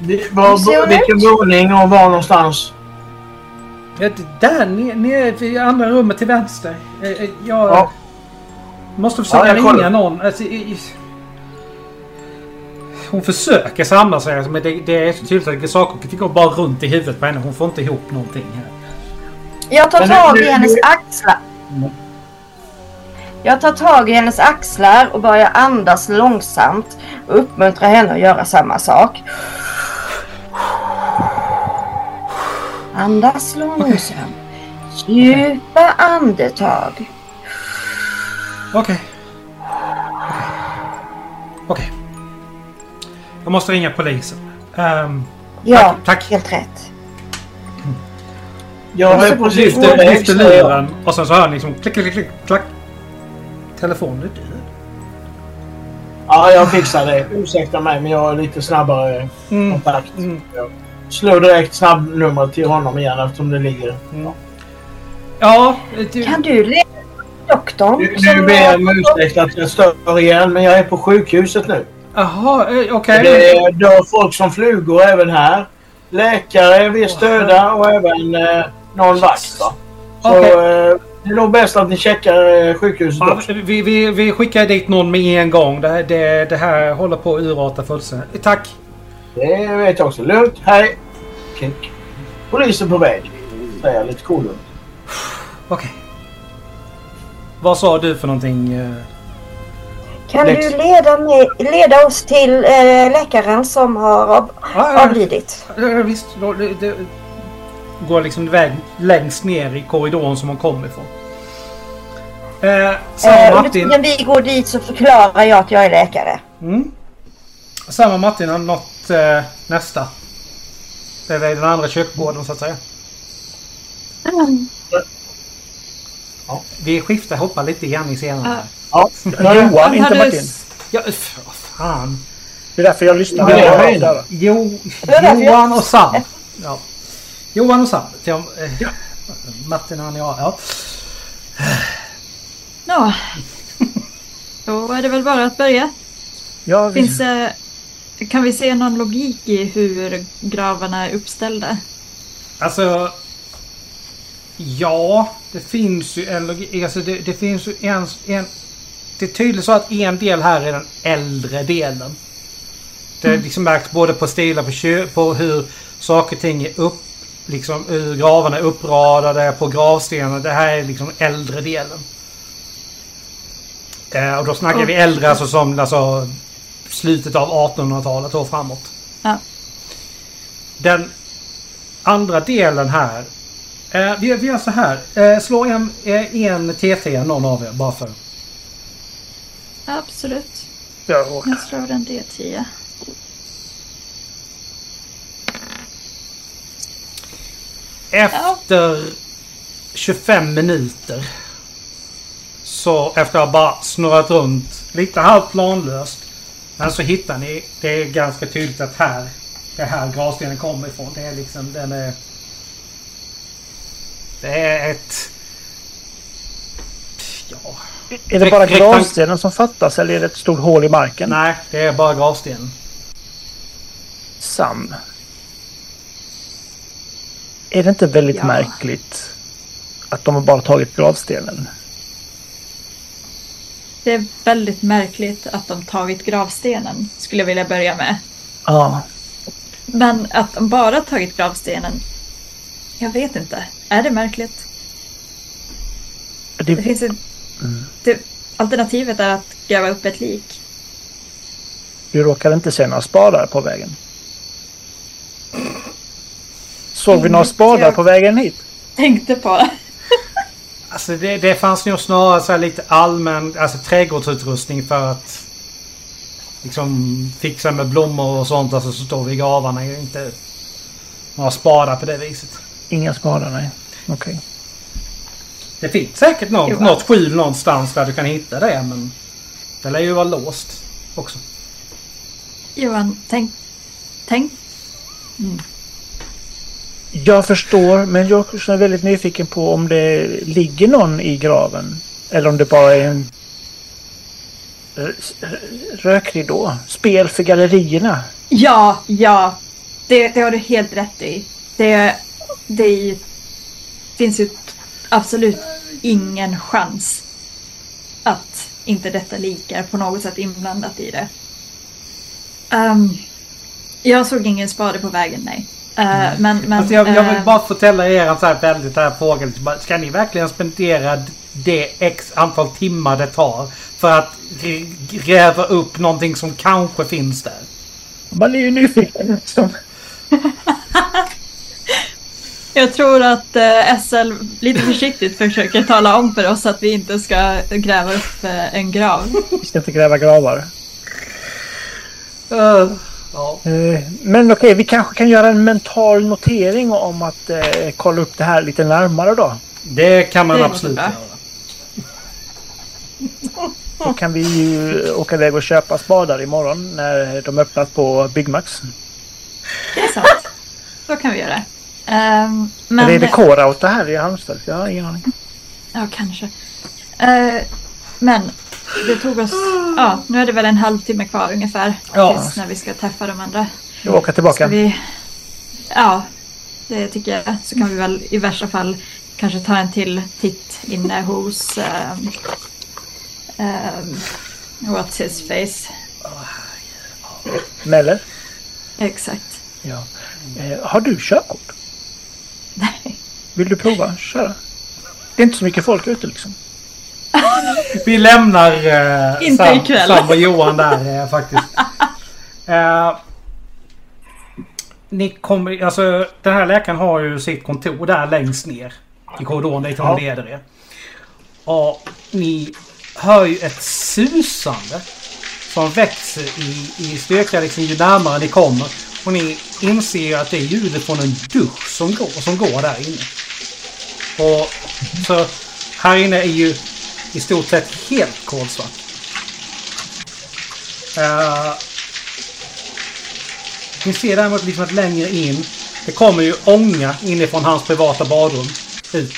Det- Var, vilken våning och var någonstans? Ja, Där nere, i andra rummet till vänster. Eh, eh, Jag Ja. måste försöka Ja, ringa någon. Alltså, hon försöker samla sig men det, det är så tydligt att saker går bara runt i huvudet på henne. Hon får inte ihop någonting här. Jag tar tag i hennes axlar. Jag tar tag i hennes axlar och börjar andas långsamt och uppmuntrar henne att göra samma sak. Andas långsamt. Djupa andetag. Okej. Okej. Okej. Jag måste ringa polisen. Ehm, Ja, Tack, tack. helt rätt. Jag är precis lyfter luren och sen så hör ni liksom klick, klick, klick, klack. Telefonen är död. Ja, jag fixar det. Ursäkta mig, men jag har lite snabbare Mm. kontakt. Mm. Jag slår direkt snabbnumret till honom igen eftersom det ligger... Ja, du, Kan du leda doktorn? Nu, nu ber jag om ursäkt att jag stör igen, men jag är på sjukhuset nu. Jaha, eh, okej. Det dör folk som flugor även här. Läkare, viss döda och även eh, någon vakt. Va? Så Okej. eh, det är nog bäst att ni checkar eh, sjukhuset Ja, också. vi, vi, vi skickar dit någon med en gång. Det, här- det, det här håller på att urarta fullständigt. Tack. Det vet jag också. Lugnt, hej! Klick. Polisen på väg. Säger jag lite cool. Okej. Vad sa du för någonting? Kan Lex. du leda, mig, leda oss till eh, läkaren som har av, Ja, avlidit? ja, visst. då- Det, det går liksom iväg längst ner i korridoren som hon kom ifrån. Eh, samma Eh, Martin. tiden vi går dit så förklarar jag att jag är läkare. Mm. Samma Martin har nått eh, nästa. Det är den andra kyrkogården så att säga. Ja. Vi skiftar, hoppar lite grann i scenen. här. Ja, Johan, inte Hade- Martin. Ja, vad fan. Det är därför jag lyssnar. Ja, Jag ja, ja. där. Jo, jag- Johan och Sam. Ja. Johan och Sam. Ja, eh, Martin han ja. ja. Ja. Då är det väl bara att börja. Ja, vi, Finns det, kan vi se någon logik i hur gravarna är uppställda? Alltså... Ja, det finns ju en logik. Alltså det, det finns ju en, en... Det är tydligt så att en del här är den äldre delen. Det är liksom märkt både på stilar på, kö, på hur saker och ting är upp... Liksom hur gravarna är uppradade på gravstenar. Det här är liksom äldre delen. Eh, och då snackar vi äldre alltså som alltså slutet av 1800-talet och framåt. Ja. Den andra delen här. Eh, vi, vi gör så här. Eh, slå en, eh, en TT någon av er bara för. Absolut. Jag råkar. Jag slår en D10. Efter 25 minuter. Så efter att ha bara snurrat runt lite halvt planlöst. Men så hittar ni, det är ganska tydligt att här, det är här gravstenen kommer ifrån. Det är liksom, den är... Det är ett... Är det bara gravstenen som fattas eller är det ett stort hål i marken? Nej, det är bara gravstenen. Sam. Är det inte väldigt Ja. märkligt att de har bara tagit gravstenen? Det är väldigt märkligt att de tagit gravstenen, skulle jag vilja börja med. Ja. Men att de bara tagit gravstenen, jag vet inte. Är det märkligt? Det Det, finns ett... Det, alternativet är att gräva upp ett lik. du råkade inte se några spadar på vägen? Såg vi några spadar jag- på vägen hit? Tänkte på det. Alltså det, det fanns nog snarare så här lite allmän alltså trädgårdsutrustning för att liksom fixa med blommor och sånt. Alltså så står vid gravarna. Inte några spadar på det viset. Inga spadar, nej. Okej. Det finns säkert något, Jo. något skjul någonstans där du kan hitta det men det lär ju vara låst också. Johan, tänk... Tänk... Jag förstår, men jag är också väldigt nyfiken på om det ligger någon i graven. Eller om det bara är en r- r- rökridå. Spel för gallerierna. Ja, ja. Det, det har du helt rätt i. Det, det är ju, finns ju absolut ingen chans att inte detta lik är på något sätt inblandat i det. Ehm, jag såg ingen spade på vägen, nej. Eh, men, men, Alltså jag, jag vill eh, bara förtälla er en så här väldigt här fråga. Liksom Ska ni verkligen spendera det x antal timmar det tar för att gräva upp någonting som kanske finns där? Man är ju nyfiken. Liksom. Jag tror att eh, SL lite försiktigt försöker tala om för oss att vi inte ska gräva upp eh, en grav. Vi ska inte gräva gravar. ja. Eh, Men okej, vi kanske kan göra en mental notering om att eh, kolla upp det här lite närmare då. Det kan man Det absolut göra. Då kan vi ju åka iväg och köpa spadar imorgon när de öppnat på Byggmax. Det är sant. Så kan vi göra. Um, men... Eller är det K-Rauta här i Halmstad? Jag har ingen aning. Ja, kanske. Eh, men det tog oss... Ja, nu är det väl en halvtimme kvar ungefär. Ja. Tills när vi ska träffa de andra. Jag åker tillbaka. vi... Ja, det tycker jag. Så kan vi väl i värsta fall kanske ta en till titt inne hos... Um, um, what's his face? Meller? Exakt. Ja. Eh, har du körkort? Nej. Vill du prova köra? Det är inte så mycket folk ute liksom. Vi lämnar eh, Inte Sam, ikväll. Sam och Johan där eh, faktiskt. Eh, ni kommer, alltså den här läkaren har ju sitt kontor där längst ner i korridoren dit Ja. hon leder er. Och ni hör ju ett susande som växer i, i styrka liksom ju närmare ni kommer. Och ni inser ju att det är ljudet från en dusch som går, som går där inne. Och så här inne är ju i stort sett helt kolsvart. Uh, ni ser däremot liksom att längre in, det kommer ju ånga inifrån hans privata badrum ut.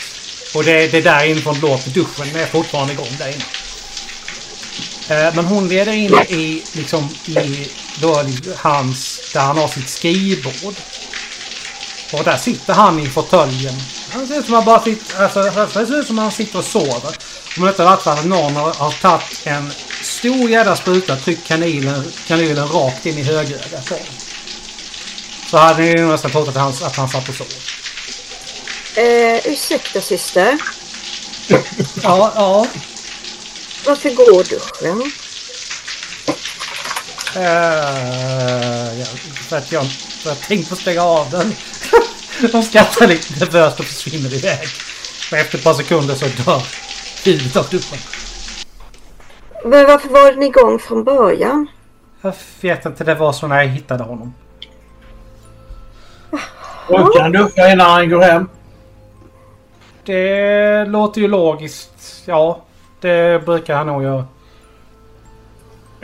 Och det, det där inifrån låter duschen är fortfarande igång där inne. Uh, men hon leder in i, liksom, i då, hans, där han har sitt skrivbord. Och där sitter han i fåtöljen. Han ser ut som han bara sitter, alltså, det ser ut som han sitter och sover. Om det inte varit för att någon har, har tagit en stor jävla spruta tryckt kanylen, kanylen rakt in i högerögat på. Så hade ni nog nästan trott att han, att han satt och sov. Eh, ursäkta syster. Ja, ja. Varför går duschen? Uh, ja för att jag för att jag tänkte på att stänga av den. De skrattar lite nervöst och försvinner iväg. Och efter ett par sekunder så dör ljudet av duschen. Men varför var den igång från början? Jag vet inte, det var så när jag hittade honom. Brukar han duscha innan han går hem? Det låter ju logiskt. Ja, det brukar han nog göra.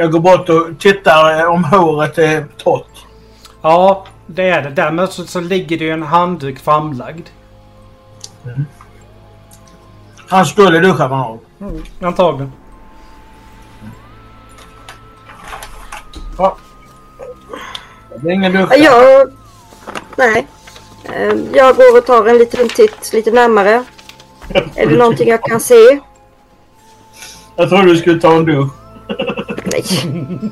Jag går bort och tittar eh, om håret är torrt. Ja, det är det. Därmed så, så ligger det ju en handduk framlagd. Han skulle duscha med honom. Antagligen. Ja. Det blir ingen Ja, duscha. Jag... Nej. Eh, Jag går och tar en liten titt lite närmare. Är det någonting jag kan se? Jag trodde du skulle ta en dusch. Nej.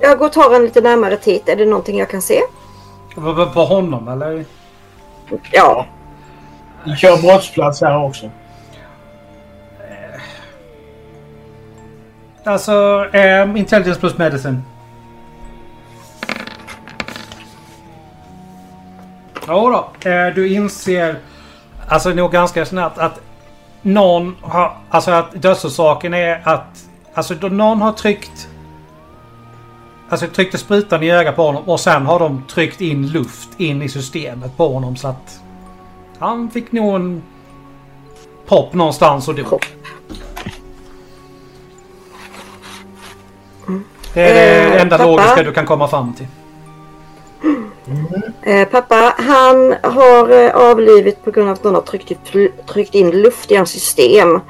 Jag går och tar en lite närmare titt. Är det någonting jag kan se? På, honom eller? Ja. Vi kör brottsplats här också. Alltså, eh, intelligence plus medicine. Ja då, eh, du inser alltså nog ganska snabbt att någon har, alltså att dödsorsaken är att, alltså då någon har tryckt, alltså tryckte sprutan i ögat på honom och sen har de tryckt in luft in i systemet på honom så att han fick nog en pop någonstans och dog. Det är det Eh, enda logiska du kan komma fram till. Eh, pappa, han har eh, avlivit på grund av att någon har tryckt, tryckt in luft i hans system.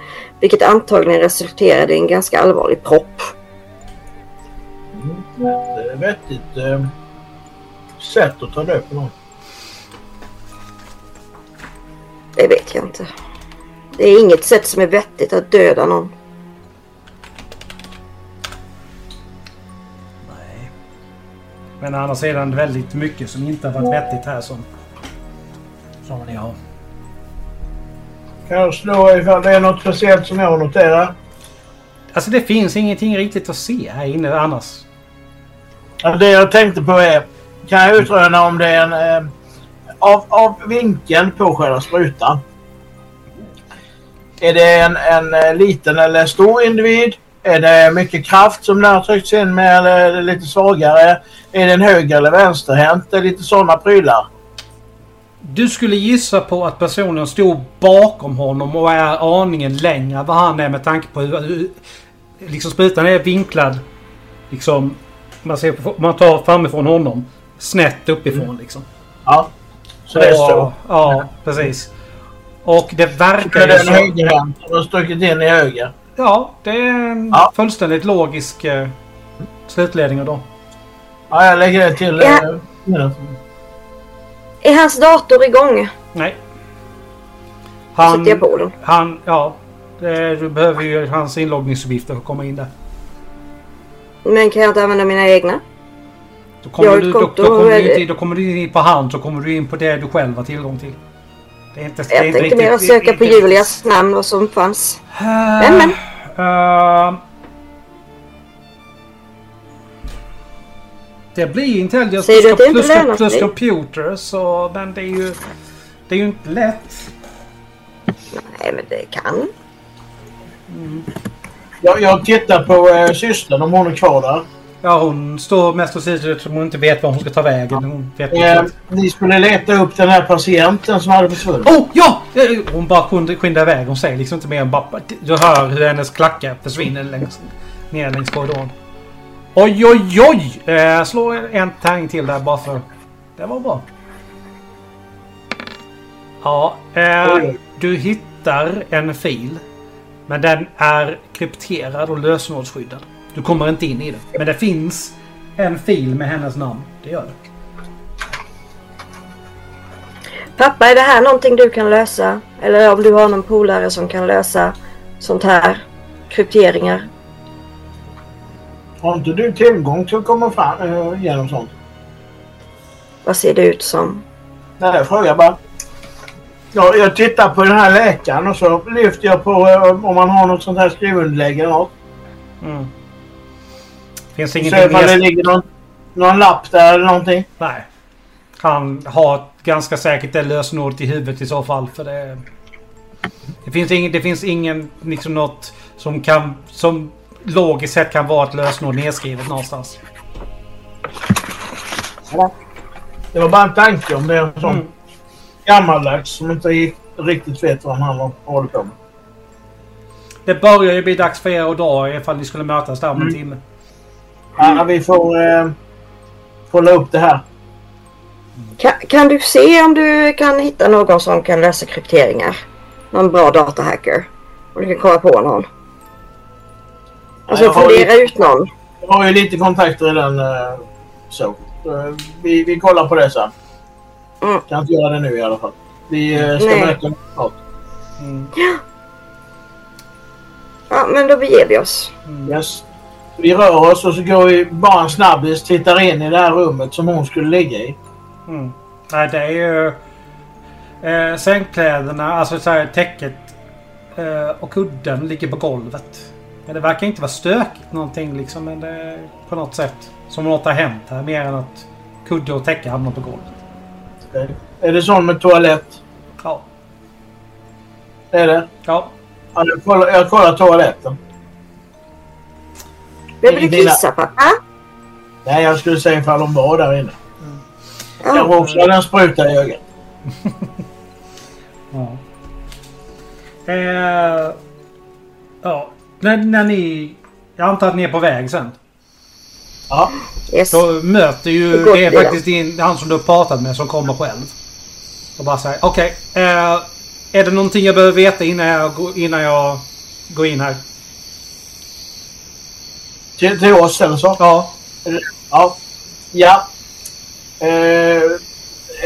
Vilket antagligen resulterade i en ganska allvarlig propp. Det är vettigt eh, sätt att ta död på någon. Det vet jag inte. Det är inget sätt som är vettigt att döda någon. Men å andra sidan väldigt mycket som inte har varit vettigt här som... Som ni har. Kan jag slå ifall det är något speciellt som jag noterar? Alltså det finns ingenting riktigt att se här inne annars. Ja, Det jag tänkte på är, kan jag utröna om det är en... Eh, av, av vinkeln på själva sprutan. Är det en, en eh, liten eller stor individ? Är det mycket kraft som den har tryckts in med eller är det lite svagare? Är det en höger eller vänsterhänt? Det är lite sådana prylar. Du skulle gissa på att personen stod bakom honom och är aningen längre än vad han är med tanke på hur... liksom sprutan är vinklad. Liksom... Man, ser på, man tar framifrån honom. Snett uppifrån liksom. Ja. Så det är så. Ja, precis. Och det verkar ju det en så... högerhänt som har stuckit in i höger. Ja, det är en Ja. fullständigt logisk eh, slutledning då. Ja, jag lägger det till... Eh. Är hans dator igång? Nej. Sätter jag på den. Han, ja. Det, du behöver ju hans inloggningsuppgifter för att komma in där. Men kan jag inte använda mina egna? Då kommer, du, då, då, kommer du, inte- då kommer du in på hand så kommer du in på det du själv har tillgång till. Det är inte, det är Jag inte tänkte mer söka på Julias namn och som fanns. riktigt- Men, men. Eh, det blir intelligence Säger du plus, att det inte plus, plus sig? computer så men det är ju... Det är ju inte lätt. Nej, men det kan. Jag, jag tittar på eh, systern om hon är kvar där. Ja, hon står mest och säger ut som hon inte vet var hon ska ta vägen. Hon vet Eh, ni skulle leta upp den här patienten som hade försvunnit. Oh, ja! Eh, Hon bara skyndar, skyndar iväg. Hon säger liksom inte mer än bara... Du hör hur hennes klackar försvinner längs, ner längs korridoren. Oj, oj, oj! Eh, slå en tärning till där bara för... Det var bra. Ja, eh, du hittar en fil. Men den är krypterad och lösenordsskyddad. Du kommer inte in i den. Men det finns en fil med hennes namn. Det gör det. Pappa, är det här någonting du kan lösa? Eller om du har någon polare som kan lösa sånt här? Krypteringar? Har inte du tillgång till att komma fram eh, genom sånt? Vad ser det ut som? Nej, jag frågar bara. Ja, jag tittar på den här läkaren och så lyfter jag på eh, om man har något sånt här skrivunderlägg eller något. Mm. Finns Så ingenting ifall det ligger någon, någon lapp där eller någonting. Nej. han har ganska säkert det lösenordet i huvudet i så fall. För det... Det finns ingen, det finns ingen liksom något som kan... Som logiskt sett kan vara ett lösenord nedskrivet någonstans. Det var bara en tanke om det är en sån Mm. gammaldags som inte ri- riktigt vet vad han håller på med. Det börjar ju bli dags för er att dra ifall ni skulle mötas där om en Mm. timme. Ja, vi får eh, kolla upp det här. Kan, kan du se om du kan hitta någon som kan lösa krypteringar? Någon bra datahacker? Om du kan komma på någon. Alltså har fundera lite- ut någon. Jag har ju lite kontakter i den eh, så. Eh, vi, vi kollar på det sen. Mm. Kan inte göra det nu i alla fall. Vi eh, ska Nej. möta snart. Mm. Ja, men då beger vi oss. Yes. Vi rör oss och så går vi bara en snabbis tittar in i det här rummet som hon skulle ligga i. Mm. Nej, det är ju... Eh, sängkläderna, alltså så här, täcket eh, och kudden ligger på golvet. Men det verkar inte vara stökigt någonting liksom. Men det på något sätt som något har hänt här. Mer än att kudde och täcke hamnar på golvet. Är det sån med toalett? Ja. Är det? Ja. Ja, jag kollar, jag kollar toaletten. Behöver du Dina- kissa pappa? Nej, jag skulle säga ifall de var där inne. Ja. Jag också hade en spruta i ögat. Ja. Eh, ja. När, när ni... Jag antar att ni är på väg sen. Ja. Yes. Då möter ju... Det är faktiskt din, han som du har pratat med som kommer själv. Och bara säger okej. eh, är det någonting jag behöver veta innan jag, innan jag går in här? Till, till oss eller så? Ja. Ja. Ja. Eh,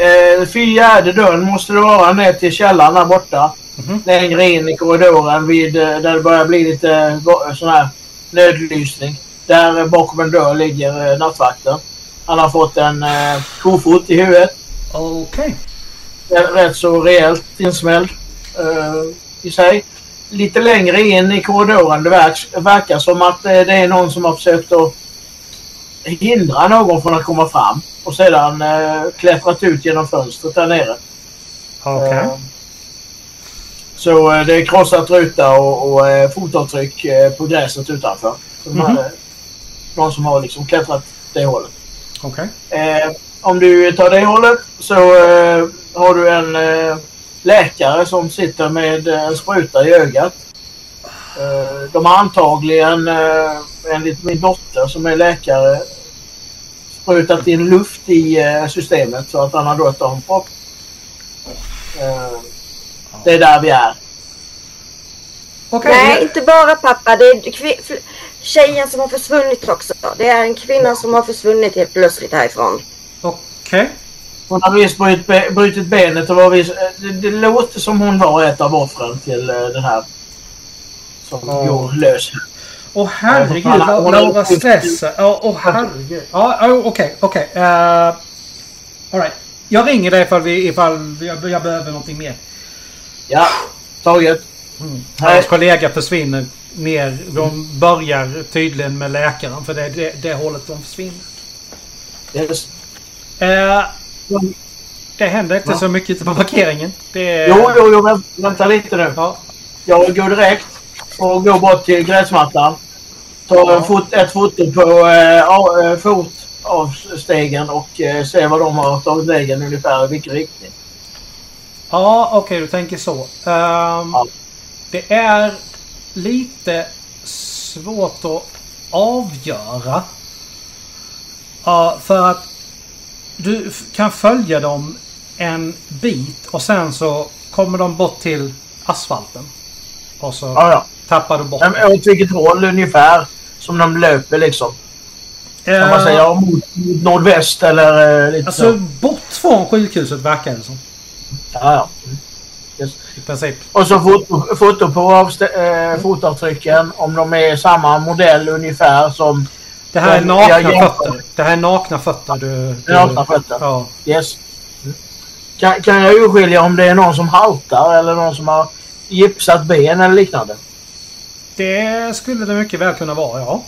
eh, fjärde dörren måste det vara ner till källaren där borta. Mhm. Längre in i korridoren vid, eh, där det börjar bli lite go- sån här nödlysning. Där eh, bakom en dörr ligger eh, nattvakten. Han har fått en eh, kofot i huvudet. Okej. Rätt- Rätt så rejält insmälld eh, i sig. Lite längre in i korridoren det verks, verkar som att eh, det är någon som har försökt att hindra någon från att komma fram och sedan eh, klättrat ut genom fönstret där nere. Okej. Eh, Så eh, det är krossat ruta och, och eh, fotavtryck eh, på gräset utanför. Så de här, Mhm. eh, Någon som har liksom klättrat det hållet. Okej. Eh, om du tar det hållet så har du en läkare som sitter med eh, en spruta i ögat. Eh, de har antagligen, eh, enligt min dotter som är läkare, sprutat in luft i systemet så att han har dött av en propp. Det är där vi är. Okej. Nej, inte bara pappa. Det är tjejen som har försvunnit också. Det är en kvinna som har försvunnit helt plötsligt härifrån. Okej. Hon har visst brutit, brutit benet och var visst, eh, det, det låter som hon var ett av offren till eh, den här som Ja. går lös. Åh herregud, Ja, hon har- Laura stressar. Ja, åh herregud. Ja, okej, okej. Uh, Alright. Jag ringer dig ifall, vi, ifall jag, jag behöver någonting mer. Ja, taget. Mm. Hans kollega försvinner ner. De börjar tydligen med läkaren för det är det, det hållet de försvinner. Yes. Eh, det händer inte Va? så mycket på parkeringen. Det. Jo, jo, jo, vänt- vänta lite nu. Ja. Jag går direkt och går bort till gräsmattan. Tar en fot, ett foto på eh, a- eh, fot av stegen och eh, ser vad de har tagit vägen ungefär i vilken riktning. Ja, okej, du tänker så. Ehm, Ja. Det är lite svårt att avgöra. Ja, för att du kan följa dem en bit och sen så kommer de bort till asfalten. Och så Ja, ja. tappar du bort dem. Åt vilket håll ungefär som de löper liksom? Kan man Eh, säga mot, nordväst eller eh, lite Alltså så? bort från sjukhuset verkar det som. Ja, ja. Yes. I princip. Och så foto, foto på avstä- eh, fotavtrycken om de är samma modell ungefär som Det här är nakna fötter. Det här är nakna fötter du... du nakna fötter. Ja. Yes. Kan, kan jag urskilja om det är någon som haltar eller någon som har gipsat ben eller liknande? Det skulle det mycket väl kunna vara, ja.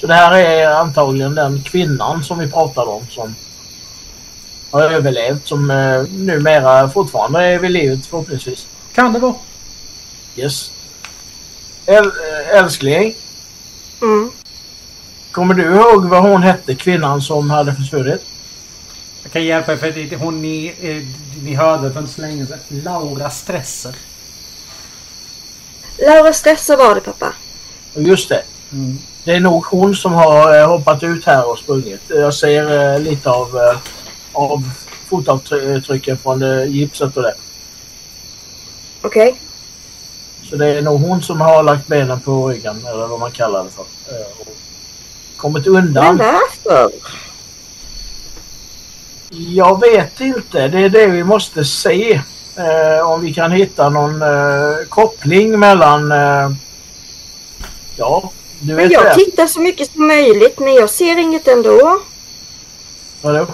Så det här är antagligen den kvinnan som vi pratade om som har överlevt som eh, numera fortfarande är vid livet förhoppningsvis. Kan det vara. Yes. Äl, äh, älskling, Mm. kommer du ihåg vad hon hette, kvinnan som hade försvunnit? Jag kan hjälpa er för det- hon ni, eh, ni hörde för inte så länge sedan. Laura Stresser. Laura Stresser var det pappa. Just det. Mm. Det är nog hon som har eh, hoppat ut här och sprungit. Jag ser eh, lite av, eh, av fotavtrycken från gipset och det. Okej. Så det är nog hon som har lagt benen på ryggen eller vad man kallar det för. Eh, och kommit Men undan. varför? Jag vet inte. Det är det vi måste se. Eh, om vi kan hitta någon eh, koppling mellan... Eh, ja, du Men vet jag det. tittar så mycket som möjligt men jag ser inget ändå. Vadå?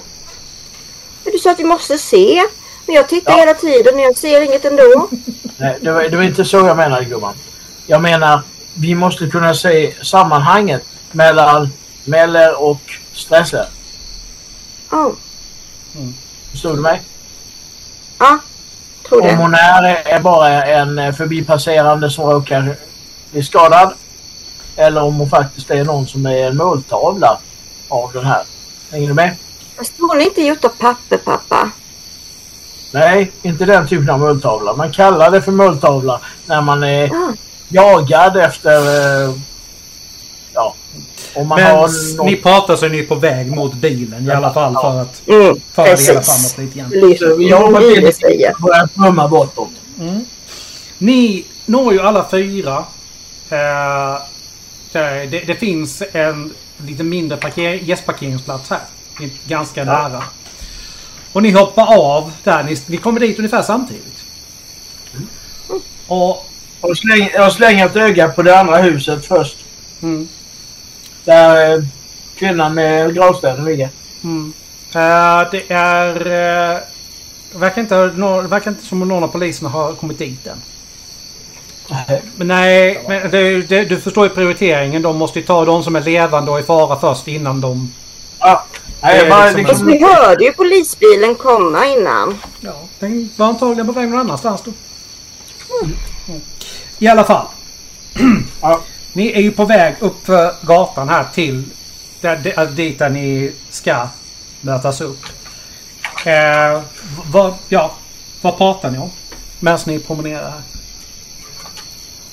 Men Du sa att vi måste se. Men jag tittar Ja. hela tiden och jag ser inget ändå. Nej, det var, det var inte så jag menade gumman. Jag menar, vi måste kunna se sammanhanget mellan Meller och Stresser. Oh. Förstod du mig? Ja, tror Om hon är, är bara en förbipasserande som råkar bli skadad. Eller om hon faktiskt är någon som är en måltavla av den här. Hänger du med? Fast hon är inte gjort av papper pappa. Nej, inte den typen av måltavla. Man kallar det för måltavla när man är Ah. jagad efter... eh, Ja, om man Men har någon... ni pratar så är ni på väg mot bilen i alla fall för att Mm, föra det hela framåt lite grann. Jag drömma bortåt. Ni når ju alla fyra. Eh, det, det, finns en lite mindre parker, gästparkeringsplats här. Det är Ganska nära. Och ni hoppar av där. Ni, ni kommer dit ungefär samtidigt. Och Jag slänger, jag slänger ett öga på det andra huset först. Mm. Där eh, kvinnan med gravstenen ligger. Mm. Eh, det är... Uh, verkar, inte, det verkar inte som om någon av poliserna har kommit dit än. Men nej, men det, det, du förstår ju prioriteringen. De måste ju ta de som är levande och i fara först innan de... Ja. Nej, jag är bara, liksom- Fast liksom, vi hörde ju polisbilen komma innan. Ja, den var antagligen på väg någon annanstans då. I alla fall. Ja. Ni är ju på väg upp för gatan här till där, där, dit där ni ska mötas upp. Eh, vad, ja, vad pratar ni om? Medan ni promenerar här.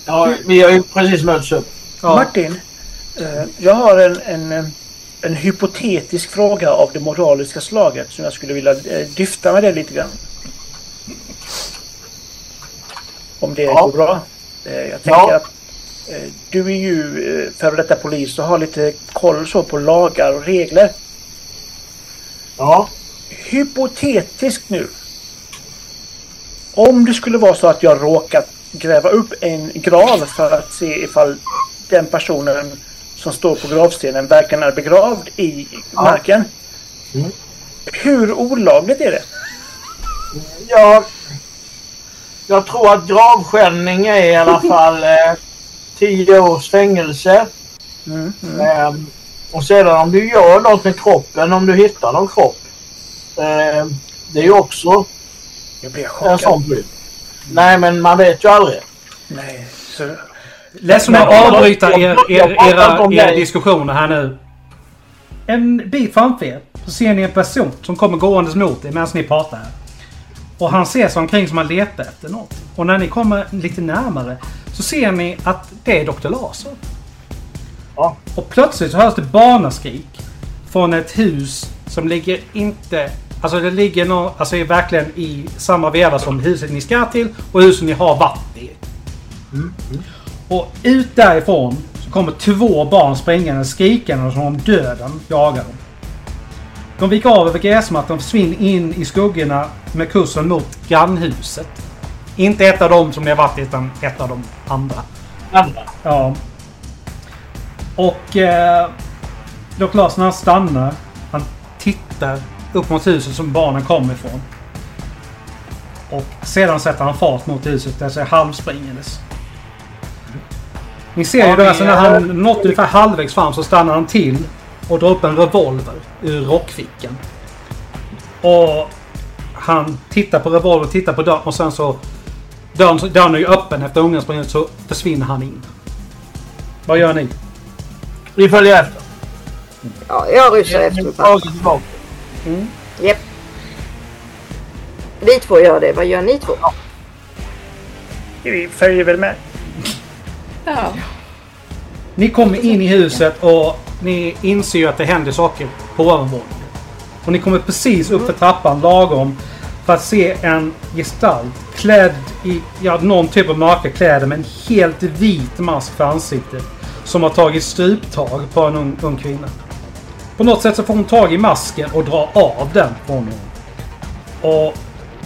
ja, vi har ju precis mötts upp. Ja, Martin, eh, jag har en, en, en hypotetisk fråga av det moraliska slaget som jag skulle vilja eh, dyfta med det lite grann. Om det Ja. går bra. Eh, Jag tänker Ja. att eh, du är ju före detta polis och har lite koll så på lagar och regler. Ja. Hypotetiskt nu. Om det skulle vara så att jag råkat gräva upp en grav för att se ifall den personen som står på gravstenen verkligen är begravd i marken. Mm. Hur olagligt är det? Ja, jag tror att gravskändning är i alla fall eh, tio års fängelse. Mm, mm. Eh, och sedan om du gör något med kroppen, om du hittar någon kropp. Eh, det är ju också Jag blir en chockad. sån bryt. Nej, men man vet ju aldrig. Nej, så... Ledsen att avbryta er, jag- er, era, era diskussioner här nu. En bit framför er så ser ni en person som kommer gåendes mot er medan ni pratar här. Och han ser sig omkring som han letar efter något. Och när ni kommer lite närmare så ser ni att det är Dr. Larsson. Ja. Och plötsligt så hörs det barnaskrik från ett hus som ligger inte... Alltså det ligger nå, alltså är verkligen i samma veva som huset ni ska till och huset ni har varit i. Och ut därifrån så kommer två barn springande skrikande som om döden jagar dem. De viker av över gräsmattan och försvinner in i skuggorna med kursen mot grannhuset. Inte ett av dem som ni har varit utan ett av de andra. Andra. Ja. Och eh, Dr. Larsson han stannar. Han tittar upp mot huset som barnen kommer ifrån. Och sedan sätter han fart mot huset där sig halvspringandes. Ni ser ju då alltså när är- han nått ungefär halvvägs fram så stannar han till och drar upp en revolver ur rockfickan. Och han tittar på revolvern, tittar på dörren och sen så... Dörren, dörren är ju öppen efter ungen springer ut så försvinner han in. Vad gör ni? Vi följer efter. Ja, jag rusar efter pappa. Tillbaka. Japp. Vi två gör det. Vad gör ni två? Vi följer väl med. Ja. Ni kommer in i huset och ni inser ju att det händer saker på ovanvåningen. Och ni kommer precis upp för trappan lagom för att se en gestalt klädd i ja, någon typ av mörka kläder med en helt vit mask för ansiktet. Som har tagit struptag på en ung, ung kvinna. På något sätt så får hon tag i masken och drar av den från honom. Och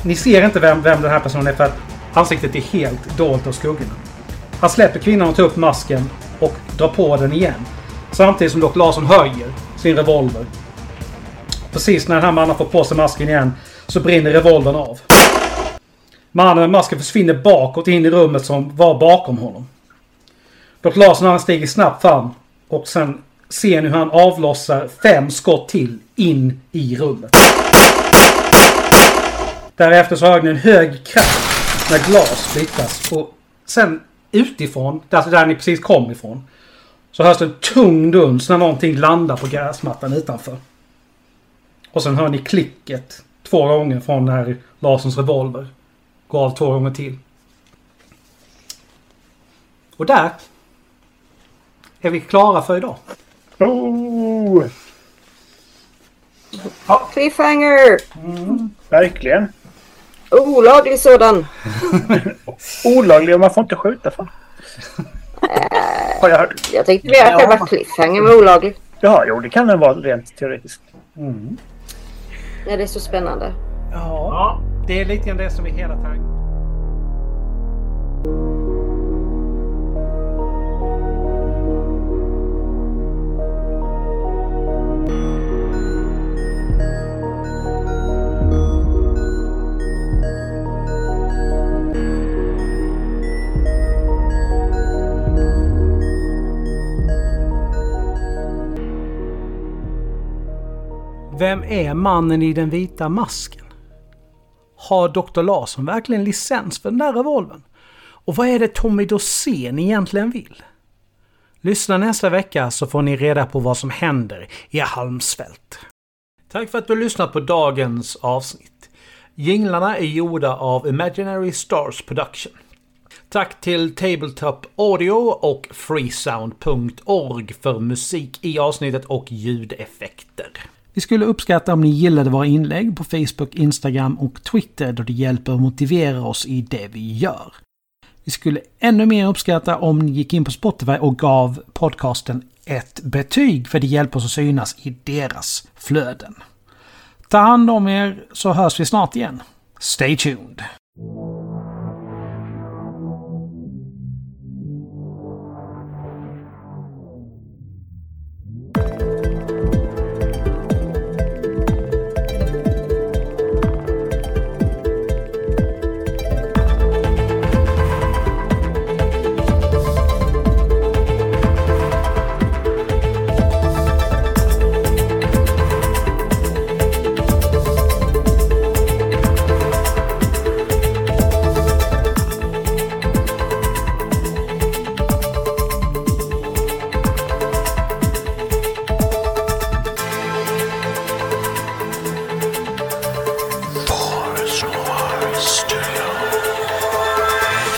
ni ser inte vem, vem den här personen är för att ansiktet är helt dolt av skuggorna. Han släpper kvinnan och tar upp masken och drar på den igen. Samtidigt som Dr. Larsson höjer sin revolver. Precis när den här mannen får på sig masken igen så brinner revolvern av. Mannen med masken försvinner bakåt in i rummet som var bakom honom. Dr. Larsson han stiger snabbt fram och sen ser ni hur han avlossar fem skott till in i rummet. Därefter så hör ni en hög kraft när glas splittras och sen utifrån, alltså där ni precis kom ifrån, så hörs det en tung duns när någonting landar på gräsmattan utanför. Och sen hör ni klicket två gånger från när Larssons revolver går av två gånger till. Och där är vi klara för idag. Oh, Cliffhanger! verkligen. Olaglig sådan. Olaglig och man får inte skjuta för. Har jag hört. Jag tänkte mer att själva cliffhanger var olaglig. Ja, jo det kan den vara rent teoretiskt. Ja, det är så spännande. Ja, Ja. det är lite grann det som är hela tanken. Vem är mannen i den vita masken? Har Dr. Larsson verkligen licens för den där revolvern? Och vad är det Tommy Dorsén egentligen vill? Lyssna nästa vecka så får ni reda på vad som händer i Halmsfält. Tack för att du har lyssnat på dagens avsnitt. Jinglarna är gjorda av Imaginary Stars Production. Tack till Tabletop Audio och freesound.org för musik i avsnittet och ljudeffekter. Vi skulle uppskatta om ni gillade våra inlägg på Facebook, Instagram och Twitter då det hjälper att motivera oss i det vi gör. Vi skulle ännu mer uppskatta om ni gick in på Spotify och gav podcasten ett betyg för det hjälper oss att synas i deras flöden. Ta hand om er så hörs vi snart igen. Stay tuned!